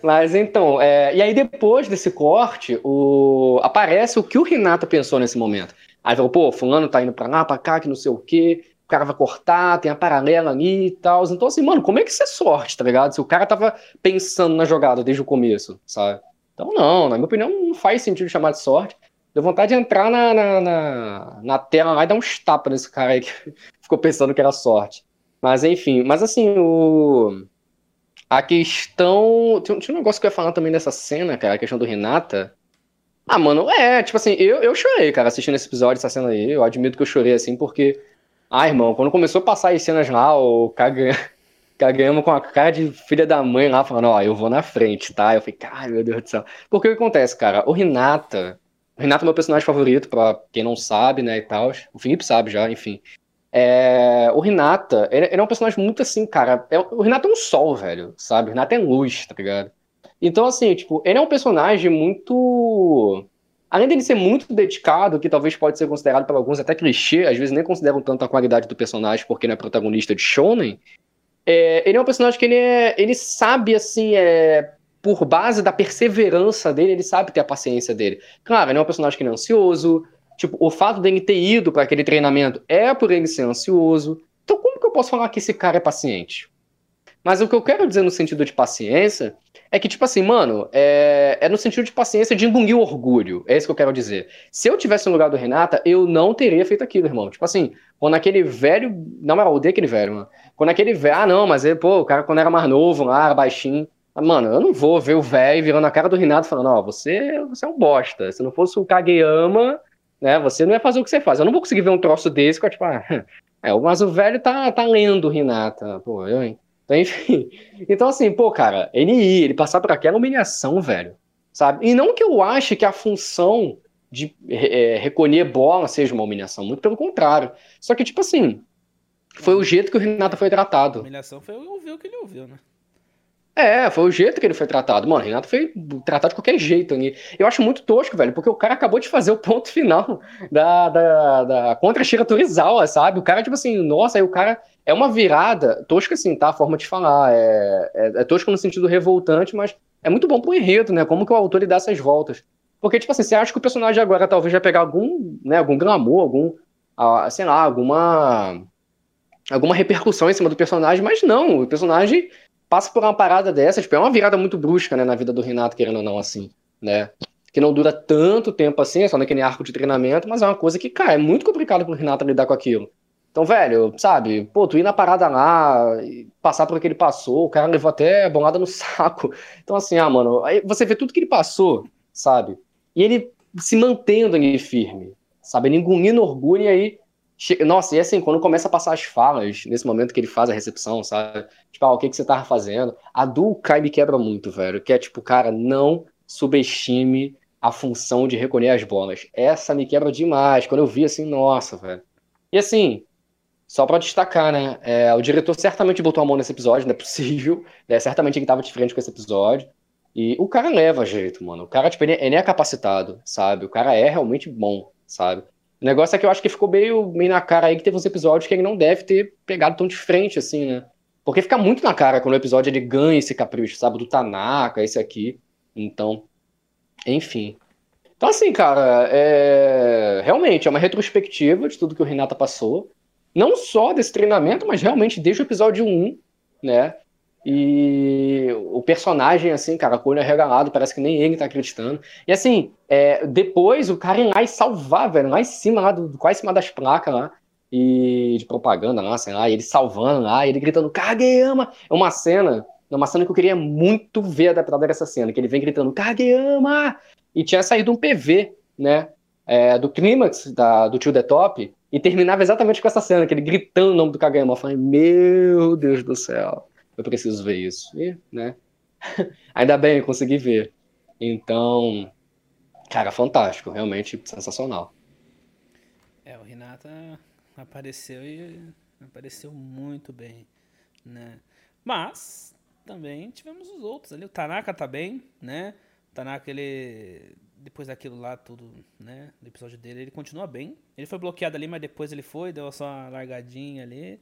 [SPEAKER 1] Mas então, é... e aí depois desse corte, o... aparece o que o Renato pensou nesse momento. Aí falou, pô, fulano tá indo pra lá, pra cá, que não sei o quê, o cara vai cortar, tem a paralela ali e tal. Então, assim, mano, como é que isso é sorte, tá ligado? Se o cara tava pensando na jogada desde o começo, sabe? Então, não, na minha opinião, não faz sentido chamar de sorte. Deu vontade de entrar na, na, na, na tela lá e dar uns tapas nesse cara aí que ficou pensando que era sorte. Mas, enfim, mas assim, o. A questão. Tinha, um negócio que eu ia falar também dessa cena, cara, a questão do Renata. Ah, mano, é, tipo assim, eu, eu chorei, cara, assistindo esse episódio, essa cena aí. Eu admito que eu chorei assim, porque. Ah, irmão, quando começou a passar as cenas lá, o cara ganhamos com a cara de filha da mãe lá, falando, ó, eu vou na frente, tá? Eu falei, cara, meu Deus do céu. Porque o que acontece, cara? O Renata, o Renata é meu personagem favorito, pra quem não sabe, né, e tal. O Felipe sabe já, enfim. É, o Renata, ele, ele, é um personagem muito assim, cara. É, o Renata é um sol, velho, sabe? O Renata é luz, tá ligado? Então, assim, tipo, ele é um personagem muito. Além dele ser muito dedicado, que talvez pode ser considerado por alguns até clichê, às vezes nem consideram tanto a qualidade do personagem porque ele é protagonista de Shonen, é, ele é um personagem que ele, é, ele sabe, assim, é, por base da perseverança dele, ele sabe ter a paciência dele. Claro, ele é um personagem que ele é ansioso. Tipo, o fato dele ter ido para aquele treinamento é por ele ser ansioso. Então, como que eu posso falar que esse cara é paciente? Mas o que eu quero dizer no sentido de paciência é que, tipo assim, mano, é, é no sentido de paciência de engolir o orgulho. É isso que eu quero dizer. Se eu tivesse no lugar do Renata, eu não teria feito aquilo, irmão. Tipo assim, quando aquele velho. Não, mas eu odeio aquele velho, mano. Quando aquele velho. Ah, não, mas ele, pô, o cara quando era mais novo lá, baixinho. Mano, eu não vou ver o velho virando a cara do Renato falando, ó, você, você é um bosta. Se não fosse o Kageyama, né, você não ia fazer o que você faz. Eu não vou conseguir ver um troço desse com tipo, ah, é, mas o velho tá, tá lendo Renata. Pô, eu, hein? Então, enfim. Então, assim, pô, cara, ir, ele passar por aquela humilhação, velho. Sabe? E não que eu ache que a função de é, recolher bola seja uma humilhação. Muito pelo contrário. Só que, tipo assim, foi o jeito que o Renato foi tratado. A
[SPEAKER 2] humilhação foi ouvir o que ele ouviu, né?
[SPEAKER 1] É, foi o jeito que ele foi tratado. Mano, Renato foi tratado de qualquer jeito ali. Eu acho muito tosco, velho, porque o cara acabou de fazer o ponto final da, da, da contra Shira Turizawa, sabe? O cara, tipo assim, nossa, aí o cara. É uma virada, tosco assim, tá? A forma de falar. É, é, é tosco no sentido revoltante, mas é muito bom pro enredo, né? Como que o autor lhe dá essas voltas. Porque, tipo assim, você acha que o personagem agora talvez vai pegar algum, né, algum glamour, algum, ah, sei lá, alguma alguma repercussão em cima do personagem, mas não, o personagem passa por uma parada dessa, tipo, é uma virada muito brusca, né, na vida do Renato, querendo ou não, assim, né? Que não dura tanto tempo assim, é só naquele arco de treinamento, mas é uma coisa que, cara, é muito complicado pro Renato lidar com aquilo. Então, velho, sabe, pô, tu ir na parada lá, passar por que ele passou, o cara levou até bolada no saco. Então, assim, ah, mano, aí você vê tudo que ele passou, sabe? E ele se mantendo ali firme, sabe? Ele engolindo orgulho e aí nossa, e assim, quando começa a passar as falas, nesse momento que ele faz a recepção, sabe? Tipo, ah, o que, que você tava fazendo? A do Kai me quebra muito, velho. Que é tipo, cara, não subestime a função de recolher as bolas. Essa me quebra demais. Quando eu vi assim, nossa, velho. E assim, só para destacar, né? É, o diretor certamente botou a mão nesse episódio, não é possível. Né? Certamente ele tava de frente com esse episódio. E o cara leva jeito, mano. O cara, tipo, ele, ele é capacitado, sabe? O cara é realmente bom, sabe? O negócio é que eu acho que ficou meio, meio na cara aí que teve uns episódios que ele não deve ter pegado tão de frente, assim, né? Porque fica muito na cara quando o episódio ele ganha esse capricho, sabe? Do Tanaka, esse aqui. Então, enfim. Então, assim, cara, é... realmente é uma retrospectiva de tudo que o Renata passou. Não só desse treinamento, mas realmente desde o episódio 1, né? E o personagem, assim, cara, com o olho arregalado, parece que nem ele tá acreditando. E assim, é, depois o cara ir lá e salvar, velho, lá em cima, lá do, quase em cima das placas lá, e de propaganda lá, sei lá, e ele salvando lá, e ele gritando, Kageyama! É uma cena, é uma cena que eu queria muito ver adaptada dessa cena, que ele vem gritando, Kageyama! E tinha saído um PV, né, é, do clímax da, do Tio The Top, e terminava exatamente com essa cena, que ele gritando o nome do Kageyama. Eu falei, meu Deus do céu eu preciso ver isso. E, né? Ainda bem, eu consegui ver. Então, cara, fantástico, realmente sensacional.
[SPEAKER 2] É, o Renata apareceu e apareceu muito bem, né? Mas também tivemos os outros ali. O Tanaka tá bem, né? O Tanaka, ele depois daquilo lá tudo, né, do episódio dele, ele continua bem. Ele foi bloqueado ali, mas depois ele foi, deu só uma largadinha ali,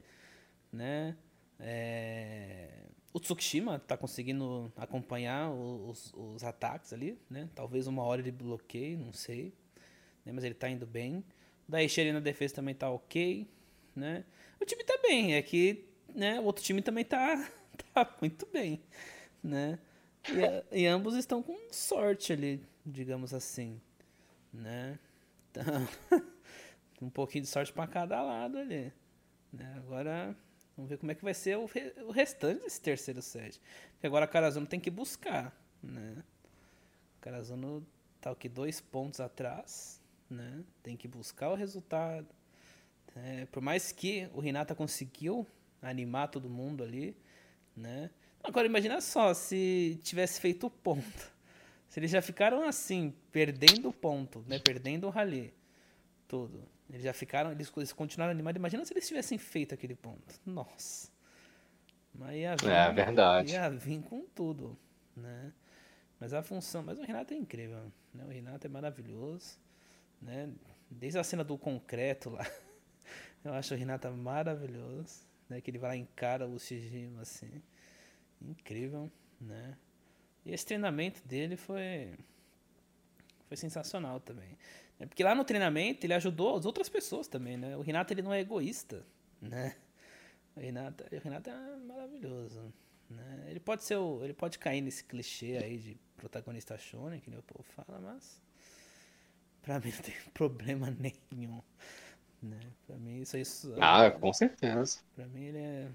[SPEAKER 2] né? É... O Tsukishima tá conseguindo acompanhar os, os, ataques ali, né? Talvez uma hora ele bloqueie, não sei. Né? Mas ele tá indo bem. O Daisheri na defesa também tá ok, né? O time tá bem, é que né, o outro time também tá, tá muito bem, né? E, e ambos estão com sorte ali, digamos assim, né? Então, um pouquinho de sorte para cada lado ali, né? Agora Vamos ver como é que vai ser o, re o restante desse terceiro set. Porque agora a Carazono tem que buscar, né? O Carazono tá o que dois pontos atrás, né? Tem que buscar o resultado. É, por mais que o Renata conseguiu animar todo mundo ali, né? Agora imagina só se tivesse feito o ponto. Se eles já ficaram assim, perdendo o ponto, né? Perdendo o rally, tudo. Eles já ficaram, eles, eles continuaram animados. Imagina se eles tivessem feito aquele ponto. Nossa. Mas ia vir,
[SPEAKER 1] é verdade.
[SPEAKER 2] Ia vir com tudo, né? Mas a função, mas o Renato é incrível, né? O Renato é maravilhoso, né? Desde a cena do concreto lá, eu acho o Renato maravilhoso, né? Que ele vai lá e encara o Shijima assim, incrível, né? E esse treinamento dele foi foi sensacional também. É porque lá no treinamento ele ajudou as outras pessoas também, né? O Renato ele não é egoísta, né? O Renato, o Renato é maravilhoso, né? Ele pode ser o, ele pode cair nesse clichê aí de protagonista shonen, que nem o povo fala, mas para mim não tem problema nenhum, né? Para mim isso é isso.
[SPEAKER 1] Ah, com certeza.
[SPEAKER 2] Para mim ele é,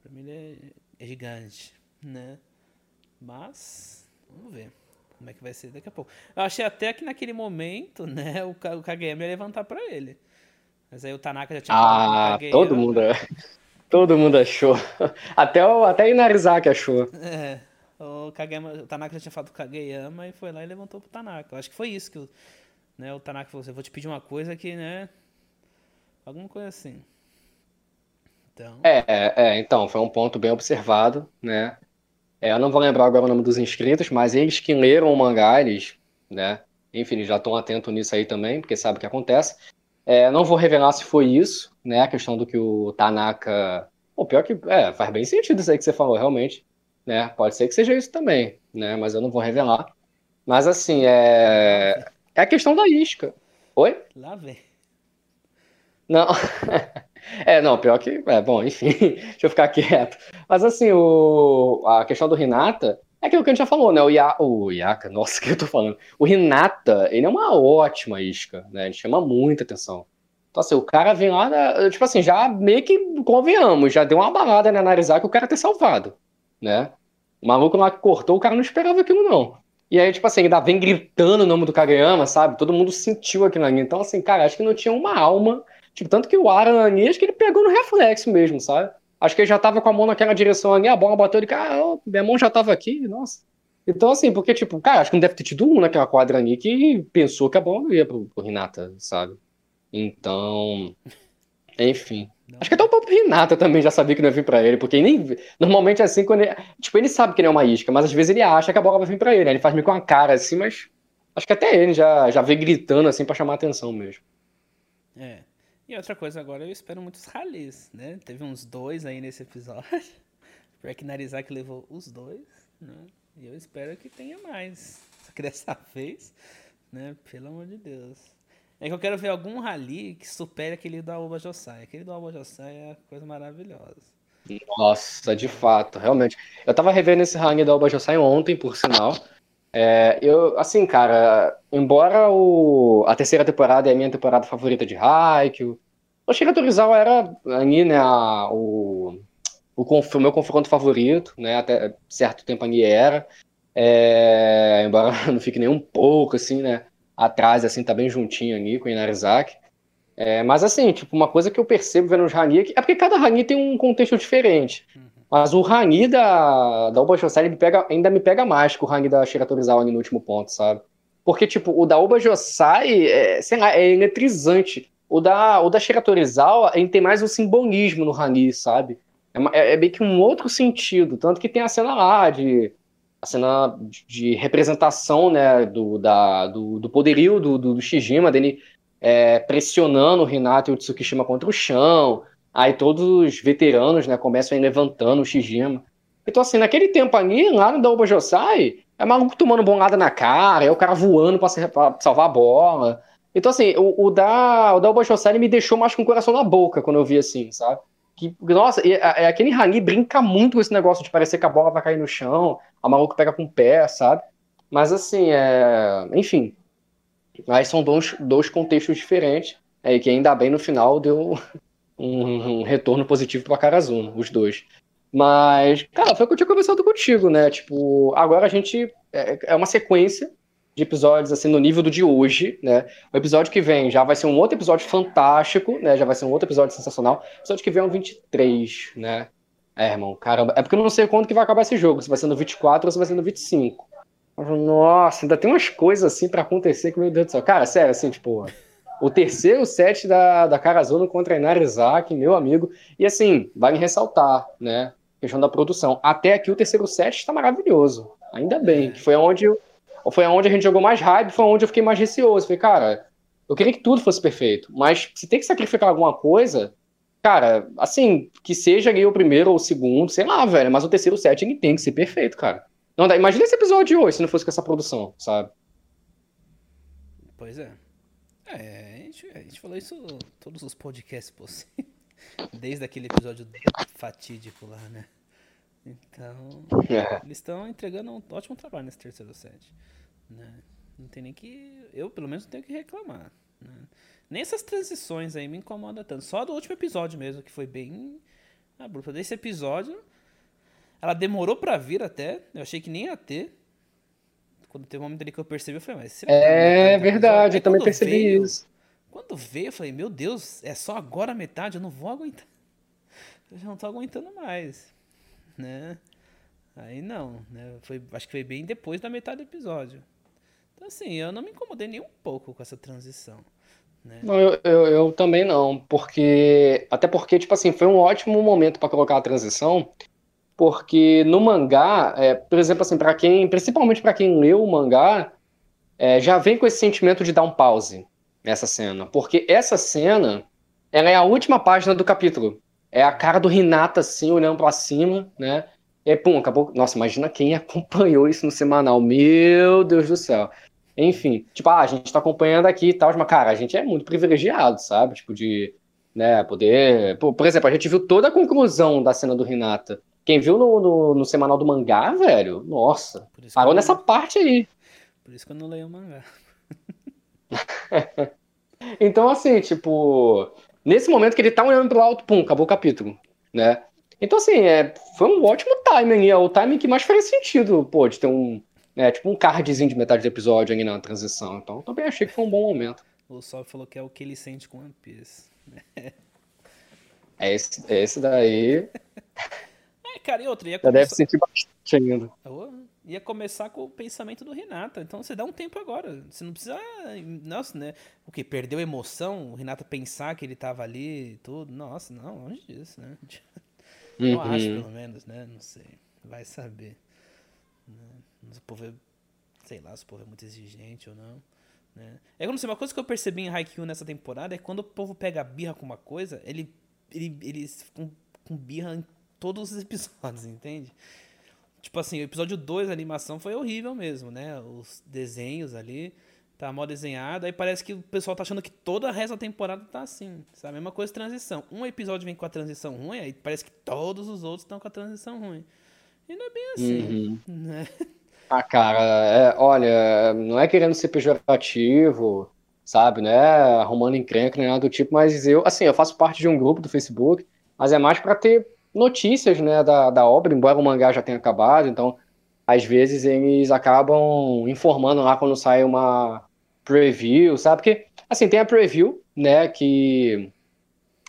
[SPEAKER 2] para mim ele é, é gigante, né? Mas vamos ver como é que vai ser daqui a pouco. Eu achei até que naquele momento, né, o, Kageyama ia levantar pra ele. Mas aí o Tanaka já tinha
[SPEAKER 1] Ah, todo mundo, é. todo mundo achou. Até o, até Inarizaki achou.
[SPEAKER 2] É, o, Kageyama, o Tanaka já tinha falado do Kageyama e foi lá e levantou pro Tanaka. Eu acho que foi isso que o, né? O Tanaka falou assim, eu vou te pedir uma coisa que, né? Alguma coisa assim.
[SPEAKER 1] Então... É, é, então, foi um ponto bem observado, né? É, eu não vou lembrar agora o nome dos inscritos, mas eles que leram o mangá, eles, né? Enfim, já estão atentos nisso aí também, porque sabe o que acontece. É, não vou revelar se foi isso, né? A questão do que o Tanaka. O pior que. É, faz bem sentido isso aí que você falou, realmente. Né? Pode ser que seja isso também, né? Mas eu não vou revelar. Mas assim, é. É a questão da isca. Oi?
[SPEAKER 2] Lá vem.
[SPEAKER 1] Não. É, não, pior que. É, bom, enfim, deixa eu ficar quieto. Mas assim, o, a questão do Renata é aquilo que a gente já falou, né? O, Ia, o Iaka, nossa, o que eu tô falando? O Renata, ele é uma ótima isca, né? Ele chama muita atenção. Então, assim, o cara vem lá, tipo assim, já meio que convenhamos, já deu uma balada né, analisar que o cara ter salvado, né? O maluco lá que cortou, o cara não esperava aquilo, não. E aí, tipo assim, ainda vem gritando o nome do Kageyama, sabe? Todo mundo sentiu aquilo ali. Então, assim, cara, acho que não tinha uma alma Tipo, tanto que o Arani, acho que ele pegou no reflexo mesmo, sabe? Acho que ele já tava com a mão naquela direção ali, a bola bateu ele, cara, oh, minha mão já tava aqui, nossa. Então, assim, porque, tipo, cara, acho que não deve ter tido um naquela quadra ali que pensou que a bola ia pro, pro Renata, sabe? Então, enfim. Não. Acho que até o próprio Renata também já sabia que não ia vir pra ele, porque nem. Normalmente é assim, quando ele. Tipo, ele sabe que não é uma isca, mas às vezes ele acha que a bola vai vir pra ele. Né? Ele faz meio com a cara assim, mas. Acho que até ele já, já vem gritando assim pra chamar atenção mesmo.
[SPEAKER 2] É. E outra coisa agora, eu espero muitos ralis, né? Teve uns dois aí nesse episódio. Breck Narizak levou os dois, né? E eu espero que tenha mais. Só que dessa vez, né? Pelo amor de Deus. É que eu quero ver algum rally que supere aquele do Aoba Josai. Aquele do Aoba Josai é coisa maravilhosa.
[SPEAKER 1] Nossa, de fato, realmente. Eu tava revendo esse rally do Aoba Josai ontem, por sinal. É, eu, assim, cara, embora o, a terceira temporada é a minha temporada favorita de Haikyuu, o Shira era ali, né, a, o, o, o, meu confronto favorito, né, até certo tempo ali era, é, embora não fique nem um pouco, assim, né, atrás, assim, tá bem juntinho ali com o Inarizaki. É, mas assim, tipo, uma coisa que eu percebo vendo os Rani é, porque cada Rani tem um contexto diferente. Mas o Rani da, da Oba Josai me pega, ainda me pega mais que o Rani da Shiratorizawa ali no último ponto, sabe? Porque, tipo, o da Oba Josai, é, sei lá, é eletrizante. O da, o da Shiratorizawa, ele tem mais um simbolismo no Rani, sabe? É, é, é, meio que um outro sentido. Tanto que tem a cena lá de. A cena de representação, né, do, da, do, do poderio do, do, do Shijima, dele é, pressionando o Renato e o Tsukishima contra o chão. Aí todos os veteranos, né, começam a ir levantando o Shijima. Então, assim, naquele tempo ali, lá no Daoba Josai, é maluco tomando bolada na cara, é o cara voando pra, pra salvar a bola. Então, assim, o, o da, o da me deixou mais com o coração na boca quando eu vi assim, sabe? Que, nossa, é, é, aquele Rani brinca muito com esse negócio de parecer que a bola vai cair no chão, a maluco pega com o pé, sabe? Mas, assim, é... enfim. Aí são dois, dois contextos diferentes, é, que ainda bem no final deu um, retorno positivo para Karazuna, os dois. Mas, cara, foi o que eu tinha conversado contigo, né? Tipo, agora a gente. É, é uma sequência de episódios assim no nível do de hoje, né? O episódio que vem já vai ser um outro episódio fantástico, né? Já vai ser um outro episódio sensacional. O episódio que vem é um 23, né? É, irmão, caramba. É porque eu não sei quando que vai acabar esse jogo, se vai ser no 24 ou se vai ser no 25. Nossa, ainda tem umas coisas assim para acontecer que, meu Deus do céu. Cara, sério, assim, tipo, o terceiro set da, da Karazuna contra Inarizaki, meu amigo. E assim, vale ressaltar, né? Questão da produção. Até aqui o terceiro set está maravilhoso. Ainda bem, que foi onde, foi onde a gente jogou mais hype, foi onde eu fiquei mais receoso. Falei, cara, eu queria que tudo fosse perfeito. Mas se tem que sacrificar alguma coisa, cara, assim, que seja ali o primeiro ou o segundo, sei lá, velho. Mas o terceiro set ele tem que ser perfeito, cara. Não dá. Imagina esse episódio de hoje se não fosse com essa produção, sabe?
[SPEAKER 2] Pois é. É, a gente, a gente falou isso todos os podcasts possíveis. Desde aquele episódio fatídico lá, né? Então, é. eles estão entregando um ótimo trabalho nesse terceiro set. Né? Não tem nem que. Eu, pelo menos, não tenho que reclamar. Né? Nem essas transições aí me incomodam tanto. Só do último episódio mesmo, que foi bem abrupto. Desse episódio, ela demorou pra vir até. Eu achei que nem ia ter. Quando teve um momento ali que eu percebi, eu falei, mas será
[SPEAKER 1] É verdade, eu também percebi
[SPEAKER 2] veio,
[SPEAKER 1] isso.
[SPEAKER 2] Quando veio, eu falei, meu Deus, é só agora a metade, eu não vou aguentar. Eu já não tô aguentando mais. Né? Aí não, né? Foi, acho que foi bem depois da metade do episódio. Então, assim, eu não me incomodei nem um pouco com essa transição. Né?
[SPEAKER 1] Não, eu, eu, eu também não, porque. Até porque, tipo assim, foi um ótimo momento para colocar a transição, porque no mangá, é, por exemplo, assim, para quem. Principalmente para quem leu o mangá, é, já vem com esse sentimento de dar um pause nessa cena. Porque essa cena, ela é a última página do capítulo. É a cara do Renata, assim, olhando para cima, né? E aí, pum, acabou. Nossa, imagina quem acompanhou isso no semanal. Meu Deus do céu. Enfim, tipo, ah, a gente tá acompanhando aqui e tal, mas, cara, a gente é muito privilegiado, sabe? Tipo, de, né, poder. Por, por exemplo, a gente viu toda a conclusão da cena do Renata. Quem viu no, no, no semanal do mangá, velho, nossa, parou nessa parte aí.
[SPEAKER 2] Por isso que eu não leio o mangá.
[SPEAKER 1] então, assim, tipo, nesse momento que ele tá olhando pro alto, pum, acabou o capítulo, né? Então, assim, é, foi um ótimo timing, é o timing que mais faz sentido, pô, de ter um, é, tipo um cardzinho de metade do episódio ali na transição. Então, também achei que foi um bom momento.
[SPEAKER 2] O Sol falou que é o que ele sente com One Piece.
[SPEAKER 1] é, esse, é esse daí.
[SPEAKER 2] é, cara, e outra, ia
[SPEAKER 1] começar... deve sentir bastante ainda.
[SPEAKER 2] Ia começar com o pensamento do Renata. Então você dá um tempo agora. Você não precisa. Nossa, né? O que? Perdeu emoção? O Renata pensar que ele tava ali e tudo. Nossa, não, longe disso, né? Eu uhum. acho, pelo menos, né? Não sei. Vai saber. Né? O povo é, sei lá, se o povo é muito exigente ou não. Né? É como se uma coisa que eu percebi em Haikyuu nessa temporada é quando o povo pega birra com uma coisa, ele, ele, eles ficam com birra em todos os episódios, entende? Tipo assim, o episódio 2 a animação foi horrível mesmo, né? Os desenhos ali, tá mal desenhado. Aí parece que o pessoal tá achando que toda a resto da temporada tá assim, sabe? A mesma coisa transição. Um episódio vem com a transição ruim, aí parece que todos os outros estão com a transição ruim. E não é bem assim, uhum. né?
[SPEAKER 1] Ah, cara, é, olha, não é querendo ser pejorativo, sabe, né? Arrumando encrenca, nem nada do tipo, mas eu, assim, eu faço parte de um grupo do Facebook, mas é mais para ter notícias, né, da, da obra, embora o mangá já tenha acabado, então, às vezes eles acabam informando lá quando sai uma preview, sabe? Porque, assim, tem a preview, né, que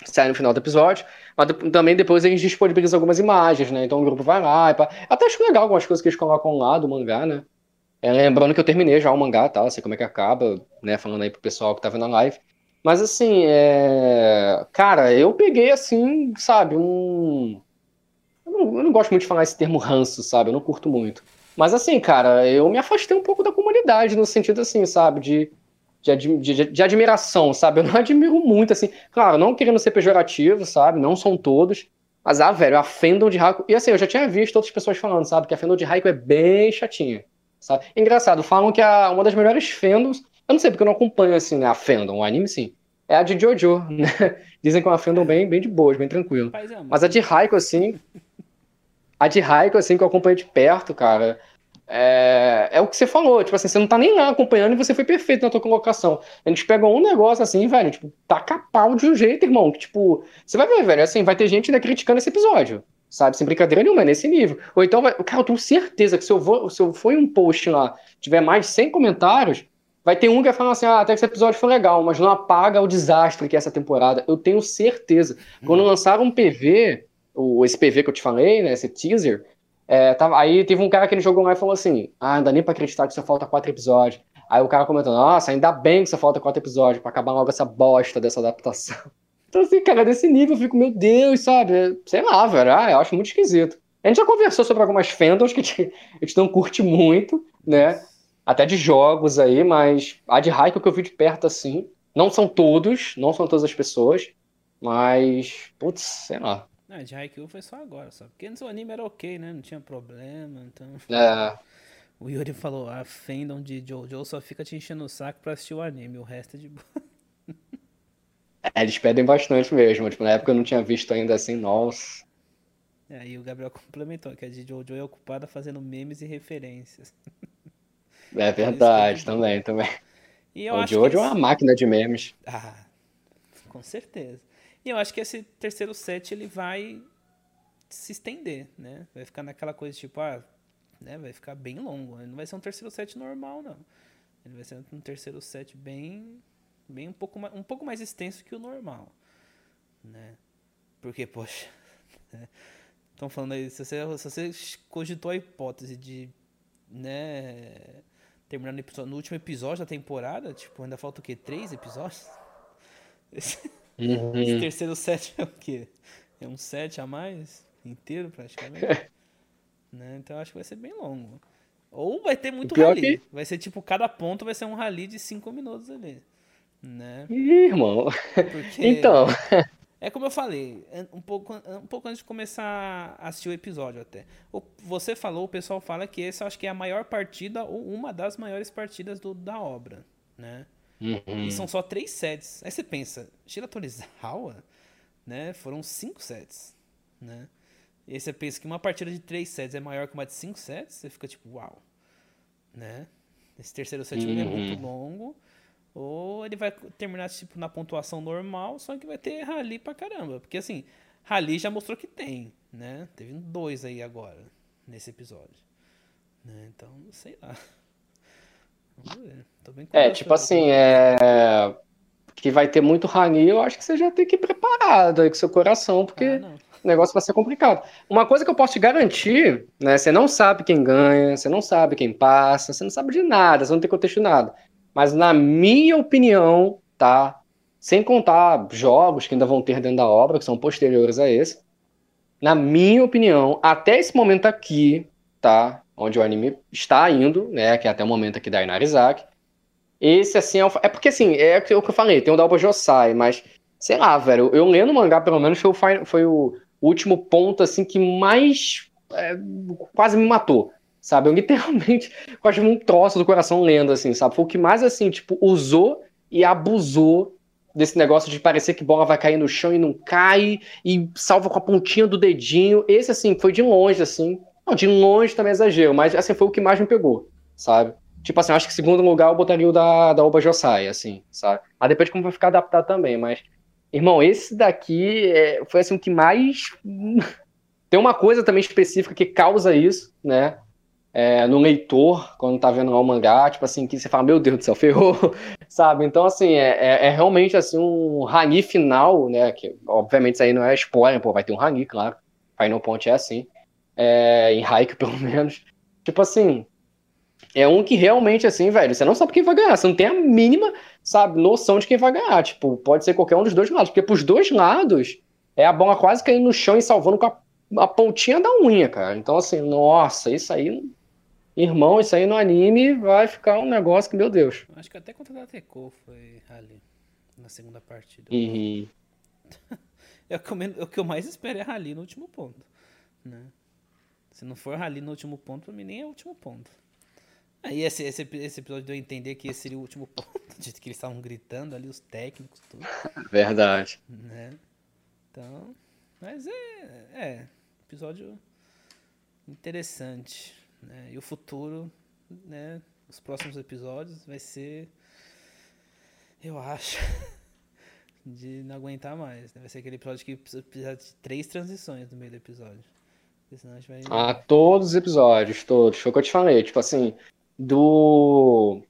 [SPEAKER 1] sai no final do episódio, mas também depois eles disponibilizam algumas imagens, né? Então o grupo vai lá e pá. Até acho legal algumas coisas que eles colocam lá do mangá, né? É, lembrando que eu terminei já o mangá, tá? Sei como é que acaba, né? Falando aí pro pessoal que tá vendo a live. Mas assim, é... cara, eu peguei assim, sabe, um. Eu não, eu não, gosto muito de falar esse termo ranço, sabe? Eu não curto muito. Mas assim, cara, eu me afastei um pouco da comunidade, no sentido assim, sabe? De de, de, de, admiração, sabe? Eu não admiro muito, assim. Claro, não querendo ser pejorativo, sabe? Não são todos. Mas, ah, velho, a Fandom de Raikou... E assim, eu já tinha visto outras pessoas falando, sabe? Que a Fandom de Raikou é bem chatinha, sabe? Engraçado, falam que a, uma das melhores Fandoms... Eu não sei, porque eu não acompanho, assim, né, a Fandom, o anime, sim. É a de Jojo, né? Dizem que é uma Fandom bem, bem de boa, bem tranquilo. Mas a de Raikou, assim... A de Raikou, assim, que eu acompanho de perto, cara é, é o que você falou, tipo assim, você não tá nem lá acompanhando e você foi perfeito na tua colocação. A gente pegou um negócio assim, velho, tipo, taca pau de um jeito, irmão, que tipo, você vai ver, velho, assim, vai ter gente ainda criticando esse episódio, sabe, sem brincadeira nenhuma, é nesse nível. Ou então, vai, cara, eu tenho certeza que se eu, vou, se eu for em um post lá, tiver mais de 100 comentários, vai ter um que vai falar assim, ah, até que esse episódio foi legal, mas não apaga o desastre que é essa temporada. Eu tenho certeza. Quando hum. lançaram um PV, o, esse PV que eu te falei, né, esse teaser, é, tava, aí teve um cara que ele jogou lá e falou assim: Ah, não dá nem pra acreditar que só falta quatro episódios. Aí o cara comentou: Nossa, ainda bem que só falta quatro episódios pra acabar logo essa bosta dessa adaptação. Então, assim, cara, desse nível eu fico, meu Deus, sabe? Sei lá, velho. Ah, eu acho muito esquisito. A gente já conversou sobre algumas fandoms que a gente, a gente não curte muito, né? Até de jogos aí, mas a de Raiko que eu vi de perto assim. Não são todos, não são todas as pessoas, mas, putz, sei lá.
[SPEAKER 2] Ah, de Haikyuu foi só agora, só. Porque antes o anime era ok, né? Não tinha problema, então...
[SPEAKER 1] É...
[SPEAKER 2] O Yuri falou, a fandom de Jojo só fica te enchendo o saco pra assistir o anime, o resto é de boa.
[SPEAKER 1] É, eles pedem bastante mesmo. Tipo, na época eu não tinha visto ainda assim, nossa.
[SPEAKER 2] É, aí o Gabriel complementou que a de Jojo é ocupada fazendo memes e referências.
[SPEAKER 1] É verdade, também, também. E o Jojo é uma máquina de memes.
[SPEAKER 2] Ah, com certeza. E eu acho que esse terceiro set ele vai se estender, né? Vai ficar naquela coisa tipo, ah, né? Vai ficar bem longo. Ele não vai ser um terceiro set normal, não. Ele vai ser um terceiro set bem, bem um pouco mais, um pouco mais extenso que o normal, né? Porque, poxa, estão falando aí, se você, se você cogitou a hipótese de, né? Terminando no último episódio da temporada, tipo, ainda falta o quê? Três episódios? Esse, uhum. esse terceiro set é o quê? É um set a mais? Inteiro, praticamente. né? Então acho que vai ser bem longo. Ou vai ter muito rally. Que... Vai ser tipo, cada ponto vai ser um rally de cinco minutos ali. Né?
[SPEAKER 1] Ih, irmão. Porque... Então.
[SPEAKER 2] É como eu falei, um pouco, um pouco antes de começar a assistir o episódio até. Você falou, o pessoal fala que esse eu acho que é a maior partida, ou uma das maiores partidas do, da obra, né? Uhum. E são só três sets. Aí você pensa, Shira Torizawa, né? Foram cinco sets, né? E aí você pensa que uma partida de três sets é maior que uma de cinco sets, você fica tipo, uau, né? Esse terceiro set uhum. é muito longo. Ou ele vai terminar tipo na pontuação normal, só que vai ter rally pra caramba. Porque assim, rally já mostrou que tem, né? Teve dois aí agora, nesse episódio. Né? Então, sei lá.
[SPEAKER 1] Vamos ver. Tô bem é, tipo assim, é. Que vai ter muito rally, eu acho que você já tem que ir preparado aí com seu coração, porque ah, o negócio vai ser complicado. Uma coisa que eu posso te garantir, né? Você não sabe quem ganha, você não sabe quem passa, você não sabe de nada, você não tem contexto de nada. Mas na minha opinião, tá? Sem contar jogos que ainda vão ter dentro da obra, que são posteriores a esse. Na minha opinião, até esse momento aqui, tá? Onde o anime está indo, né? Que é até o momento aqui da Inarizaki. Esse, assim, é, o... é porque, assim, é o que eu falei, tem o da Josai, mas, sei lá, velho, eu lendo o mangá, pelo menos, foi o, foi o último ponto, assim, que mais é, quase me matou sabe? Eu literalmente quase um troço do coração lendo, assim, sabe? Foi o que mais, assim, tipo, usou e abusou desse negócio de parecer que bola vai cair no chão e não cai, e salva com a pontinha do dedinho. Esse, assim, foi de longe, assim. Não, de longe também é exagero, mas, assim, foi o que mais me pegou, sabe? Tipo assim, acho que segundo lugar eu botaria o da, da Oba Josai, assim, sabe? Aí depois como vai ficar adaptado também, mas... Irmão, esse daqui é, foi, assim, o que mais... Tem uma coisa também específica que causa isso, né? É, no leitor, quando tá vendo lá o mangá, tipo assim, que você fala, meu Deus do céu, ferrou, sabe? Então, assim, é, é, é, realmente, assim, um Rani final, né, que obviamente isso aí não é spoiler, pô, vai ter um Rani, claro, Final Point é assim, é, em Haikyuu, pelo menos. Tipo assim, é um que realmente, assim, velho, você não sabe quem vai ganhar, você não tem a mínima, sabe, noção de quem vai ganhar, tipo, pode ser qualquer um dos dois lados, porque pros dois lados, é a bola quase caindo no chão e salvando com a, a pontinha da unha, cara. Então, assim, nossa, isso aí Irmão, isso aí no anime vai ficar um negócio que, meu Deus.
[SPEAKER 2] Acho que até contra a Teco foi ali, na segunda partida.
[SPEAKER 1] Uhum.
[SPEAKER 2] é, o que eu, o que eu mais espero é Rally no último ponto. Né? Se não for Rally no último ponto, pra mim nem é o último ponto. Aí esse, esse, esse episódio deu a entender que esse seria o último ponto, de que eles estavam gritando ali, os técnicos, tudo.
[SPEAKER 1] Verdade.
[SPEAKER 2] Né? Então, mas é, é, episódio interessante. Né? E o futuro, né? Os próximos episódios vai ser, eu acho, de não aguentar mais. Né? Vai ser aquele episódio que precisa de três transições no meio do episódio.
[SPEAKER 1] Senão a gente vai... Ah, todos os episódios, todos. Foi o que eu te falei. Tipo assim, do.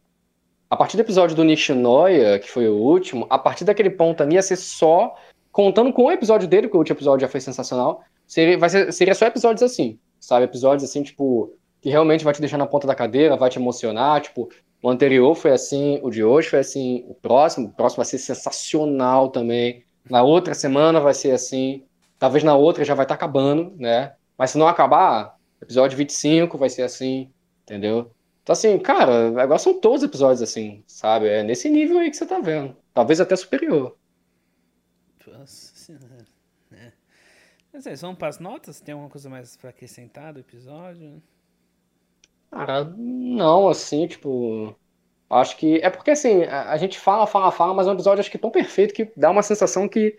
[SPEAKER 1] A partir do episódio do Nishinoya, que foi o último, a partir daquele ponto ali ia ser só. Contando com o episódio dele, porque o último episódio já foi sensacional. Seria, vai ser, seria só episódios assim. Sabe? Episódios assim, tipo que realmente vai te deixar na ponta da cadeira, vai te emocionar. Tipo, o anterior foi assim, o de hoje foi assim, o próximo, o próximo vai ser sensacional também. Na outra semana vai ser assim, talvez na outra já vai estar tá acabando, né? Mas se não acabar, episódio 25 vai ser assim, entendeu? Então, assim, cara, agora são todos episódios assim, sabe? É nesse nível aí que você tá vendo. Talvez até superior.
[SPEAKER 2] Nossa senhora. É. Mas é, vamos para as notas? Tem alguma coisa mais para acrescentar do episódio?
[SPEAKER 1] Cara, não, assim, tipo. Acho que. É porque, assim, a, a gente fala, fala, fala, mas é um episódio acho que tão perfeito que dá uma sensação que.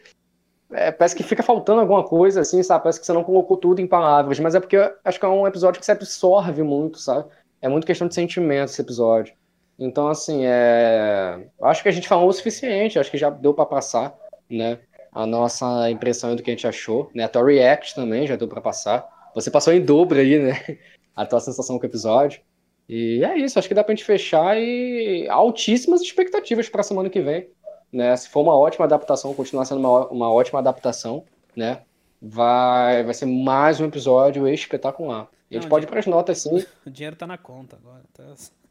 [SPEAKER 1] É, parece que fica faltando alguma coisa, assim, sabe? Parece que você não colocou tudo em palavras, mas é porque acho que é um episódio que você absorve muito, sabe? É muito questão de sentimento esse episódio. Então, assim, é. Acho que a gente falou o suficiente, acho que já deu para passar, né? A nossa impressão do que a gente achou, né? A tua react também já deu para passar. Você passou em dobro aí, né? A tua sensação com o episódio. E é isso, acho que dá pra gente fechar e altíssimas expectativas pra semana que vem. Né? Se for uma ótima adaptação, continuar sendo uma, uma ótima adaptação, né? Vai, vai ser mais um episódio espetacular. E a gente pode ir para as notas sim.
[SPEAKER 2] O dinheiro tá na conta agora. Tá...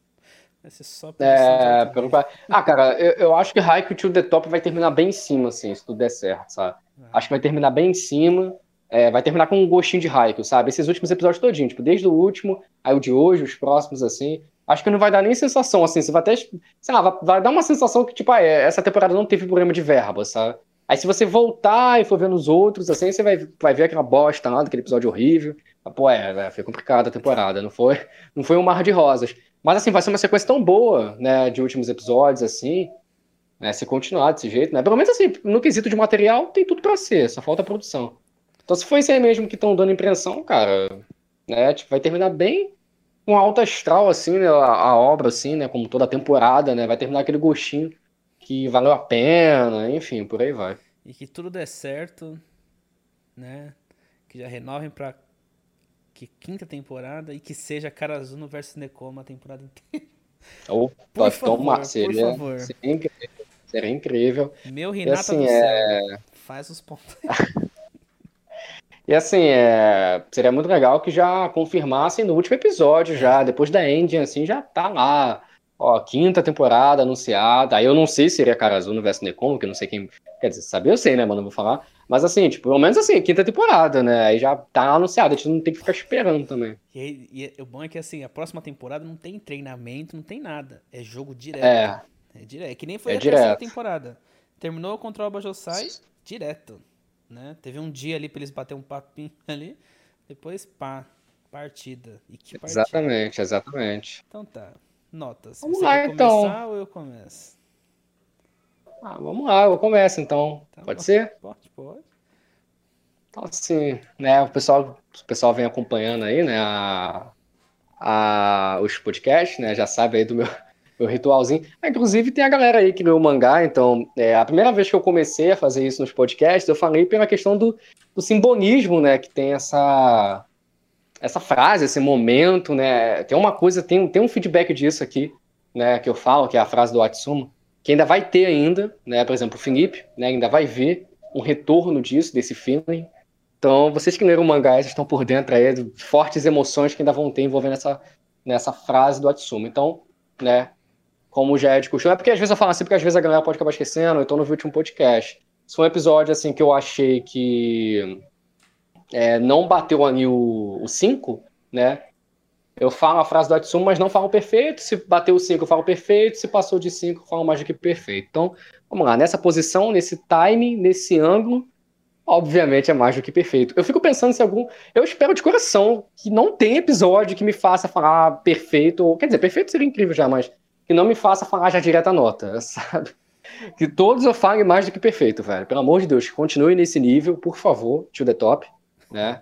[SPEAKER 2] Vai ser só
[SPEAKER 1] é, pelo... Ah, cara, eu, eu acho que Haikyuu to the Top vai terminar bem em cima, assim, se tudo der certo, sabe? Ah. Acho que vai terminar bem em cima. É, vai terminar com um gostinho de Haikyuu, sabe? Esses últimos episódios todinho, tipo, desde o último, aí o de hoje, os próximos, assim. Acho que não vai dar nem sensação, assim, você vai até, sei lá, vai, vai dar uma sensação que, tipo, ah, é, essa temporada não teve problema de verba, sabe? Aí se você voltar e for vendo os outros, assim, você vai, vai ver aquela bosta lá, daquele episódio horrível. Pô, é, foi complicada a temporada, não foi, não foi um mar de rosas. Mas assim, vai ser uma sequência tão boa, né, de últimos episódios, assim, né, se continuar desse jeito, né? Pelo menos assim, no quesito de material, tem tudo para ser, só falta produção. Então se for isso aí mesmo que estão dando impressão, cara, né, tipo, vai terminar bem com alta astral, assim, né, a, a, obra, assim, né, como toda a temporada, né, vai terminar aquele gostinho que valeu a pena, enfim, por aí vai.
[SPEAKER 2] E que tudo dê certo, né, que já renovem pra que quinta temporada e que seja Karazuno versus Nekoma a temporada inteira.
[SPEAKER 1] Opa, por favor, toma, seria, por favor. Seria incrível. Seria incrível.
[SPEAKER 2] Meu Renata assim, do céu, é... faz os pontos.
[SPEAKER 1] e assim, é... seria muito legal que já confirmassem no último episódio, já, depois da ending, assim, já tá lá. Ó, quinta temporada anunciada. Aí eu não sei se seria Karazuno versus Nekoma, que eu não sei quem. Quer dizer, saber eu sei, né, mano? Não vou falar. Mas assim, tipo, pelo menos assim, quinta temporada, né? Aí já tá anunciado, a gente não tem que ficar esperando também.
[SPEAKER 2] E, e, o bom é que assim, a próxima temporada não tem treinamento, não tem nada. É jogo direto. É. É, direto. é que nem foi é a direto. terceira temporada. Terminou contra o Bajosai, direto. Né? Teve um dia ali pra eles bater um papinho ali. Depois, pá, partida. E que partida.
[SPEAKER 1] Exatamente, exatamente.
[SPEAKER 2] Então tá. Notas. Vamos Você lá, quer então. começar ou eu começo?
[SPEAKER 1] Ah, vamos lá, eu começo então. Tá pode bom. ser?
[SPEAKER 2] Pode, pode.
[SPEAKER 1] Então, assim, né, o pessoal, o pessoal vem acompanhando aí, né, a, a, os podcasts, né, já sabe aí do meu, meu ritualzinho. Ah, inclusive, tem a galera aí que leu o mangá, então, é, a primeira vez que eu comecei a fazer isso nos podcasts, eu falei pela questão do, do simbolismo, né, que tem essa, essa frase, esse momento, né, tem uma coisa, tem, tem um feedback disso aqui, né, que eu falo, que é a frase do Atsuma, que ainda vai ter ainda, né? Por exemplo, o Felipe, né? Ainda vai ver um retorno disso, desse feeling. Então, vocês que leram o mangá, vocês estão por dentro aí de fortes emoções que ainda vão ter envolvendo essa, nessa frase do Atsuma. Então, né? Como já é de costume, é porque às vezes eu falo assim, porque às vezes a galera pode acabar esquecendo, então no último podcast. Isso foi um episódio, assim, que eu achei que é, não bateu ali o 5, né? Eu falo a frase do Atsuma, mas não falo perfeito. Se bateu 5, eu falo perfeito. Se passou de 5, eu falo mais do que perfeito. Então, vamos lá. Nessa posição, nesse timing, nesse ângulo, obviamente é mais do que perfeito. Eu fico pensando se algum. Eu espero de coração que não tem episódio que me faça falar perfeito. Quer dizer, perfeito seria incrível já, mas que não me faça falar já direta nota, sabe? Que todos eu fale mais do que perfeito, velho. Pelo amor de Deus, continue nesse nível, por favor, to the top, né?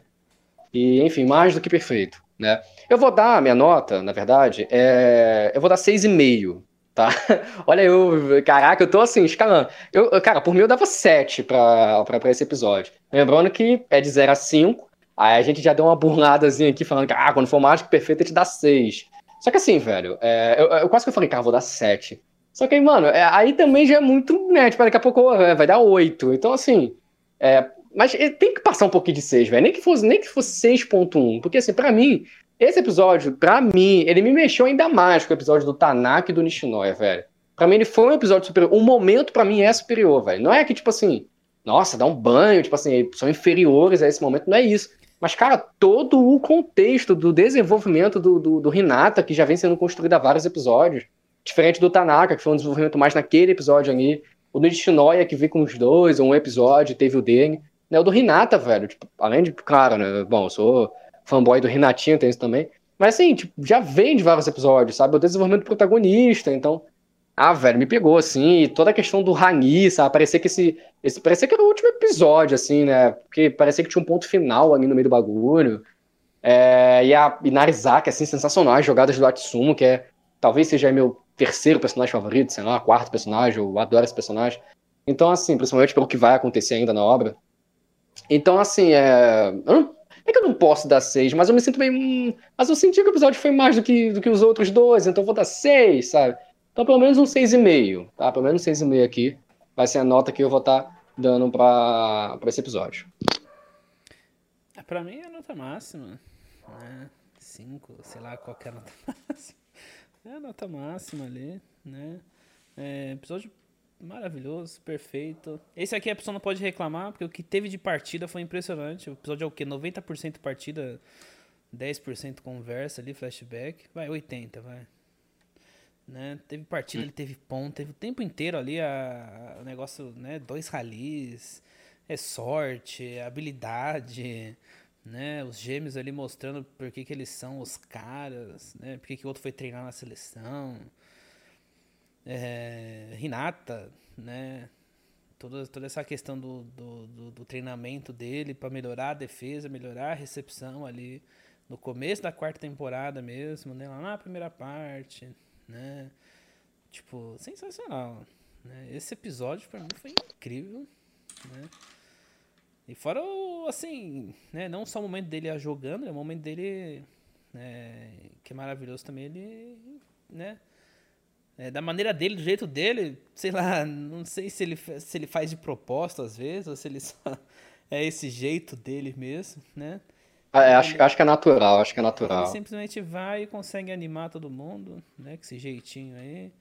[SPEAKER 1] E, enfim, mais do que perfeito. Né? Eu vou dar a minha nota, na verdade, é... eu vou dar 6,5, tá? Olha, eu, caraca, eu tô assim, escalando. Eu, cara, por mim eu dava 7 pra, pra, pra esse episódio. Lembrando que é de 0 a 5, aí a gente já deu uma burladazinha aqui falando que, ah, quando for mágico perfeito, a gente dá 6. Só que assim, velho, é, eu, eu, quase que falei, cara, vou dar 7. Só que, mano, é, aí também já é muito, né, tipo, daqui a pouco é, vai dar 8. Então, assim, é, mas tem que passar um pouquinho de 6, velho. Nem que fosse, nem que fosse 6.1. Porque, assim, pra mim, esse episódio, pra mim, ele me mexeu ainda mais com o episódio do Tanaka e do Nishinoya, velho. Pra mim, ele foi um episódio superior. Um momento, pra mim, é superior, velho. Não é que, tipo assim, nossa, dá um banho, tipo assim, são inferiores a esse momento. Não é isso. Mas, cara, todo o contexto do desenvolvimento do, do, do Hinata, que já vem sendo construído há vários episódios. Diferente do Tanaka, que foi um desenvolvimento mais naquele episódio ali. O do Nishinoya, que veio com os dois, um episódio, teve o dele. Né, o do Renata, velho. Tipo, além de, claro, né? Bom, eu sou fanboy do Renatinho, tem isso também. Mas assim, tipo, já vem de vários episódios, sabe? O desenvolvimento do protagonista, então. Ah, velho, me pegou, assim, e toda a questão do Rani, sabe? Parecia que esse, esse. Parecia que era o último episódio, assim, né? Porque parecia que tinha um ponto final ali no meio do bagulho. É, e a Inarizaki, assim, sensacional, as jogadas do Atsumo, que é. Talvez seja meu terceiro personagem favorito, sei lá, quarto personagem, eu adoro esse personagem. Então, assim, principalmente pelo que vai acontecer ainda na obra. Então, assim, é. Não, é que eu não posso dar seis, mas eu me sinto bem. Hum, mas eu senti que o episódio foi mais do que, do que os outros dois, então eu vou dar seis, sabe? Então, pelo menos um seis e meio, tá? Pelo menos um seis e meio aqui vai ser a nota que eu vou estar tá dando pra esse episódio.
[SPEAKER 2] É, pra mim é a nota máxima. Né? Cinco, sei lá, qualquer nota máxima. É a nota máxima ali, né? É, episódio maravilhoso, perfeito. Esse aqui a pessoa não pode reclamar, porque o que teve de partida foi impressionante. O episódio é o quê? 90% partida, 10% conversa ali, flashback. Vai, 80, vai. Né? Teve partida, ele teve ponto, teve o tempo inteiro ali a, a, o negócio, né? Dois ralis, é sorte, é habilidade, né? Os gêmeos ali mostrando por que, que eles são os caras, né? Por que, que o outro foi treinar na seleção. É, Renata, né? Toda, toda essa questão do, do, do, do treinamento dele para melhorar a defesa, melhorar a recepção ali no começo da quarta temporada mesmo, né? Lá na primeira parte, né? Tipo, sensacional. Né? Esse episódio para mim foi incrível, né? E fora, o, assim, né, não só o momento dele jogando, é o momento dele, né, que é maravilhoso também, ele, né, é, da maneira dele, do jeito dele, sei lá, não sei se ele, se ele faz de propósito às vezes, ou se ele só é esse jeito dele mesmo, né.
[SPEAKER 1] Ah, é, acho, acho que é natural, acho que é natural.
[SPEAKER 2] Ele simplesmente vai e consegue animar todo mundo, né, com esse jeitinho aí,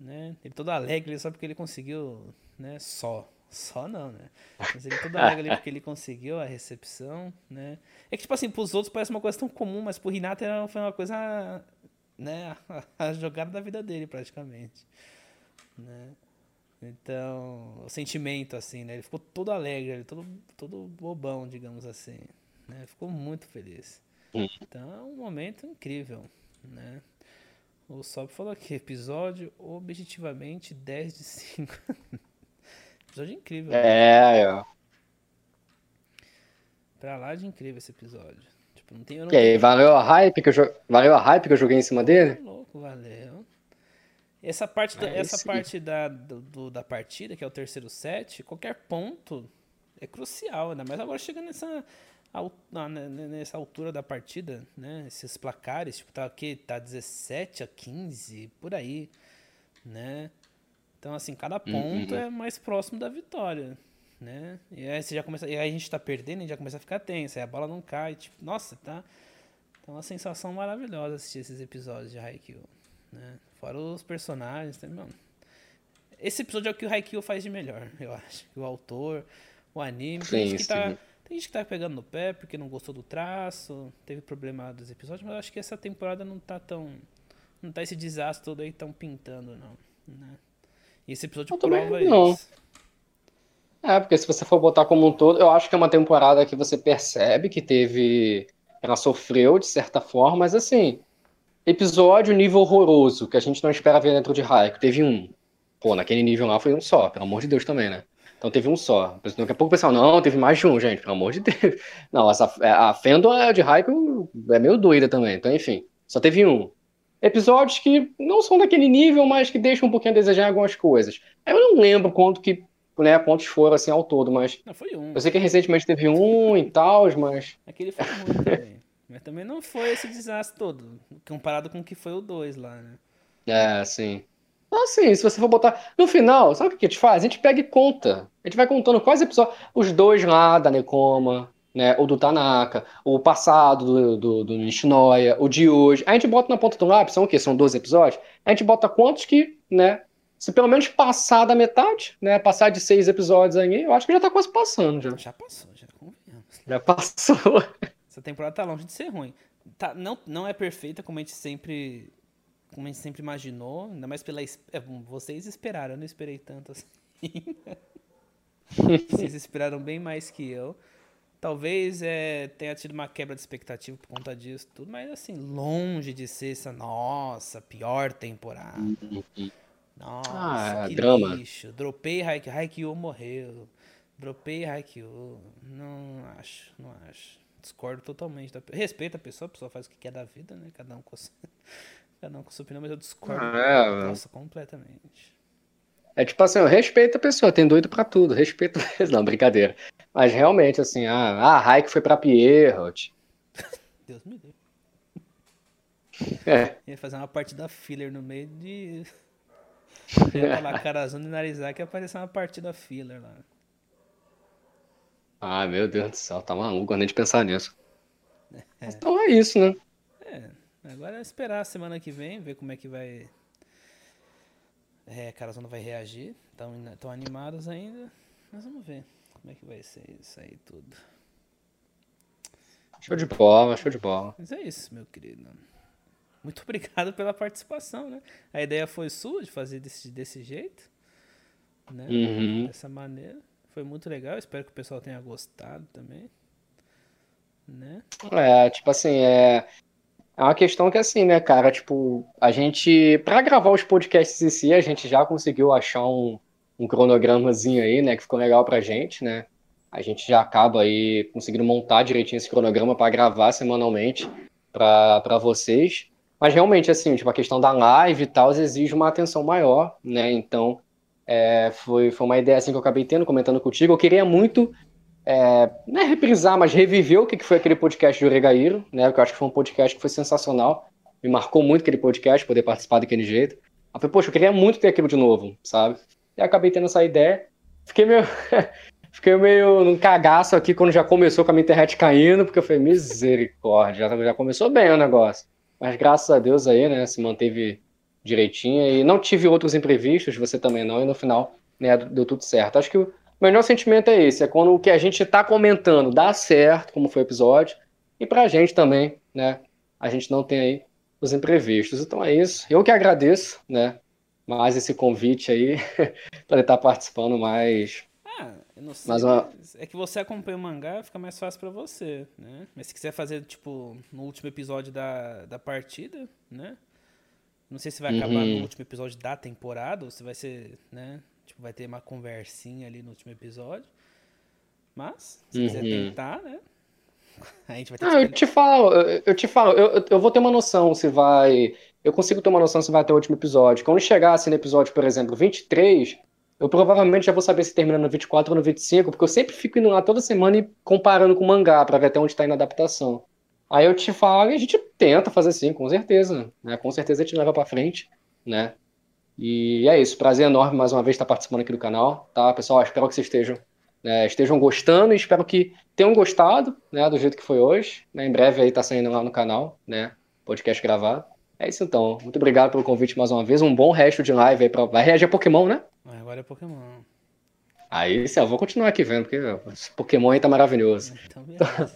[SPEAKER 2] né, ele todo alegre só porque ele conseguiu, né, só, só não, né? Mas ele todo alegre porque ele conseguiu a recepção, né? É que, tipo assim, pros outros parece uma coisa tão comum, mas pro Renato foi uma coisa, né? A jogada da vida dele, praticamente. Né? Então, o sentimento, assim, né? Ele ficou todo alegre, todo, todo bobão, digamos assim. Né? Ficou muito feliz. Então, é um momento incrível, né? O Sob falou aqui, episódio objetivamente 10 de 5. Episódio incrível.
[SPEAKER 1] É, é.
[SPEAKER 2] Pra lá de incrível esse episódio. Tipo, não tem, não
[SPEAKER 1] e aí, valeu a hype que eu valeu a hype que eu joguei em cima dele?
[SPEAKER 2] louco, valeu. Essa parte, da, essa parte da, do, da partida, que é o terceiro set, qualquer ponto é crucial, ainda mais agora chegando nessa, nessa altura da partida, né? Esses placares, tipo, tá aqui, tá 17 a 15, por aí, né? Então, assim, cada ponto uhum. é mais próximo da vitória, né? E aí você já começa, e aí a gente tá perdendo, gente já começa a ficar tenso, aí a bola não cai, tipo, nossa, tá? Então, é uma sensação maravilhosa assistir esses episódios de Haikyuu, né? Fora os personagens, tá, mano. Esse episódio é o que o Haikyuu faz de melhor, eu acho. O autor, o anime, sim, gente que tá tem gente que tá pegando no pé porque não gostou do traço, teve problema dos episódios, mas eu acho que essa temporada não tá tão. Não tá esse desastre todo aí tão pintando, não. Né? E esse episódio eu prova não. isso.
[SPEAKER 1] É, porque se você for botar como um todo, eu acho que é uma temporada que você percebe que teve. Ela sofreu de certa forma, mas assim. Episódio nível horroroso, que a gente não espera ver dentro de Haiku. Teve um. Pô, naquele nível lá foi um só, pelo amor de Deus também, né? Então teve um só. Daqui a pouco o pessoal, não, teve mais de um, gente, pelo amor de Deus. Não, essa, a Fendo de Haiku é meio doida também. Então, enfim, só teve um episódios que não são daquele nível, mas que deixam um pouquinho a desejar algumas coisas. Eu não lembro quanto que, né, quantos foram assim ao todo, mas.
[SPEAKER 2] Não, foi um.
[SPEAKER 1] Eu sei que recentemente teve um e tal, mas.
[SPEAKER 2] Aquele foi muito também. Mas também não foi esse desastre todo, comparado com o que foi o 2 lá, né?
[SPEAKER 1] É, sim. Assim, se você for botar. No final, sabe o que a gente faz? A gente pega e conta. A gente vai contando quais episódios. Os dois lá da Nekoma, né? O do Tanaka, o passado do, do, do Nishinoya, o de hoje. A gente bota na ponta do lápis, são o quê? São 12 episódios? A gente bota quantos que, né? Se pelo menos passar da metade, né? Passar de seis episódios aí, eu acho que já tá quase passando já.
[SPEAKER 2] Já passou, já convenhamos.
[SPEAKER 1] Já passou.
[SPEAKER 2] Essa temporada tá longe de ser ruim. Tá, não, não é perfeita como a gente sempre. Como a gente sempre imaginou, ainda mais pela. É, vocês esperaram, eu não esperei tanto assim. Vocês esperaram bem mais que eu. Talvez é, tenha tido uma quebra de expectativa por conta disso, tudo, mas assim, longe de ser essa, nossa, pior temporada. Nossa, ah, que drama. lixo. Dropei Haikyuu, Haikyuu morreu. Dropei Haikyuu. Não acho, não acho. Discordo totalmente. Da... Respeito a pessoa, a pessoa faz o que quer da vida, né? Cada um com, Um com sua opinião, mas eu discordo. É, nossa, completamente.
[SPEAKER 1] É tipo assim, eu respeito a pessoa, tem doido pra tudo, respeito mesmo. Não, brincadeira. Mas realmente, assim, ah, ah a Raik foi pra Pierrot.
[SPEAKER 2] Deus me deu. É. Ia fazer uma partida filler no meio de. Ia falar Karazuna e Narizaki ia aparecer uma partida filler lá.
[SPEAKER 1] Ah, meu Deus do céu, tá maluco nem de pensar nisso. É. Então é isso, né?
[SPEAKER 2] Agora é esperar a semana que vem, ver como é que vai. É, a Carazona vai reagir. Estão animados ainda. Mas vamos ver como é que vai ser isso aí tudo.
[SPEAKER 1] Show de bola, show de bola.
[SPEAKER 2] Mas é isso, meu querido. Muito obrigado pela participação, né? A ideia foi sua de fazer desse, desse jeito, né?
[SPEAKER 1] Uhum.
[SPEAKER 2] Dessa maneira. Foi muito legal, espero que o pessoal tenha gostado também. Né?
[SPEAKER 1] É, tipo assim, é, é uma questão que assim, né, cara, tipo, a gente, para gravar os podcasts em si, a gente já conseguiu achar um, um cronogramazinho aí, né, que ficou legal pra gente, né? A gente já acaba aí conseguindo montar direitinho esse cronograma para gravar semanalmente para vocês. Mas realmente, assim, tipo, a questão da live e tal exige uma atenção maior, né? Então, é, foi, foi uma ideia assim que eu acabei tendo, comentando contigo. Eu queria muito, é, não é reprisar, mas reviver o que foi aquele podcast do Regaíro, né? Porque eu acho que foi um podcast que foi sensacional. Me marcou muito aquele podcast, poder participar daquele jeito. Eu falei, poxa, eu queria muito ter aquilo de novo, sabe? E acabei tendo essa ideia. Fiquei meio. Fiquei meio num cagaço aqui quando já começou com a minha internet caindo, porque eu falei, misericórdia, já, já começou bem o negócio. Mas graças a Deus aí, né, se manteve direitinho e não tive outros imprevistos, você também não, e no final, né, deu tudo certo. Acho que o melhor sentimento é esse, é quando o que a gente está comentando dá certo, como foi o episódio, e pra gente também, né, a gente não tem aí os imprevistos. Então é isso. Eu que agradeço, né, mais esse convite aí, para estar participando mais
[SPEAKER 2] eu não sei. Mas uma... É que você acompanha o mangá, fica mais fácil para você, né? Mas se quiser fazer, tipo, no último episódio da, da partida, né? Não sei se vai acabar uhum. no último episódio da temporada, ou se vai ser, né? Tipo, vai ter uma conversinha ali no último episódio. Mas, se uhum. quiser tentar, né?
[SPEAKER 1] A gente vai ter ah, eu te falo, eu te falo, eu, eu vou ter uma noção se vai. Eu consigo ter uma noção se vai até o último episódio. Quando chegar assim no episódio, por exemplo, 23, eu provavelmente já vou saber se termina no 24 ou no 25, porque eu sempre fico indo lá toda semana e comparando com o mangá para ver até onde está indo a adaptação. Aí eu te falo e a gente tenta fazer sim, com certeza. Né? Com certeza a gente leva para frente, né? E é isso, prazer enorme mais uma vez estar participando aqui do canal, tá? Pessoal, espero que vocês estejam, né, estejam gostando e espero que tenham gostado, né, do jeito que foi hoje. Né? Em breve aí tá saindo lá no canal, né? Podcast gravado. É isso então. Muito obrigado pelo convite mais uma vez. Um bom resto de live aí pra. Vai reagir a Pokémon, né?
[SPEAKER 2] Agora é Pokémon.
[SPEAKER 1] Aí sim, eu vou continuar aqui vendo, porque esse Pokémon aí tá maravilhoso. Então, beleza.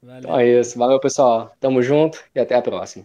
[SPEAKER 1] Valeu. Então é isso. Valeu, pessoal. Tamo junto e até a próxima.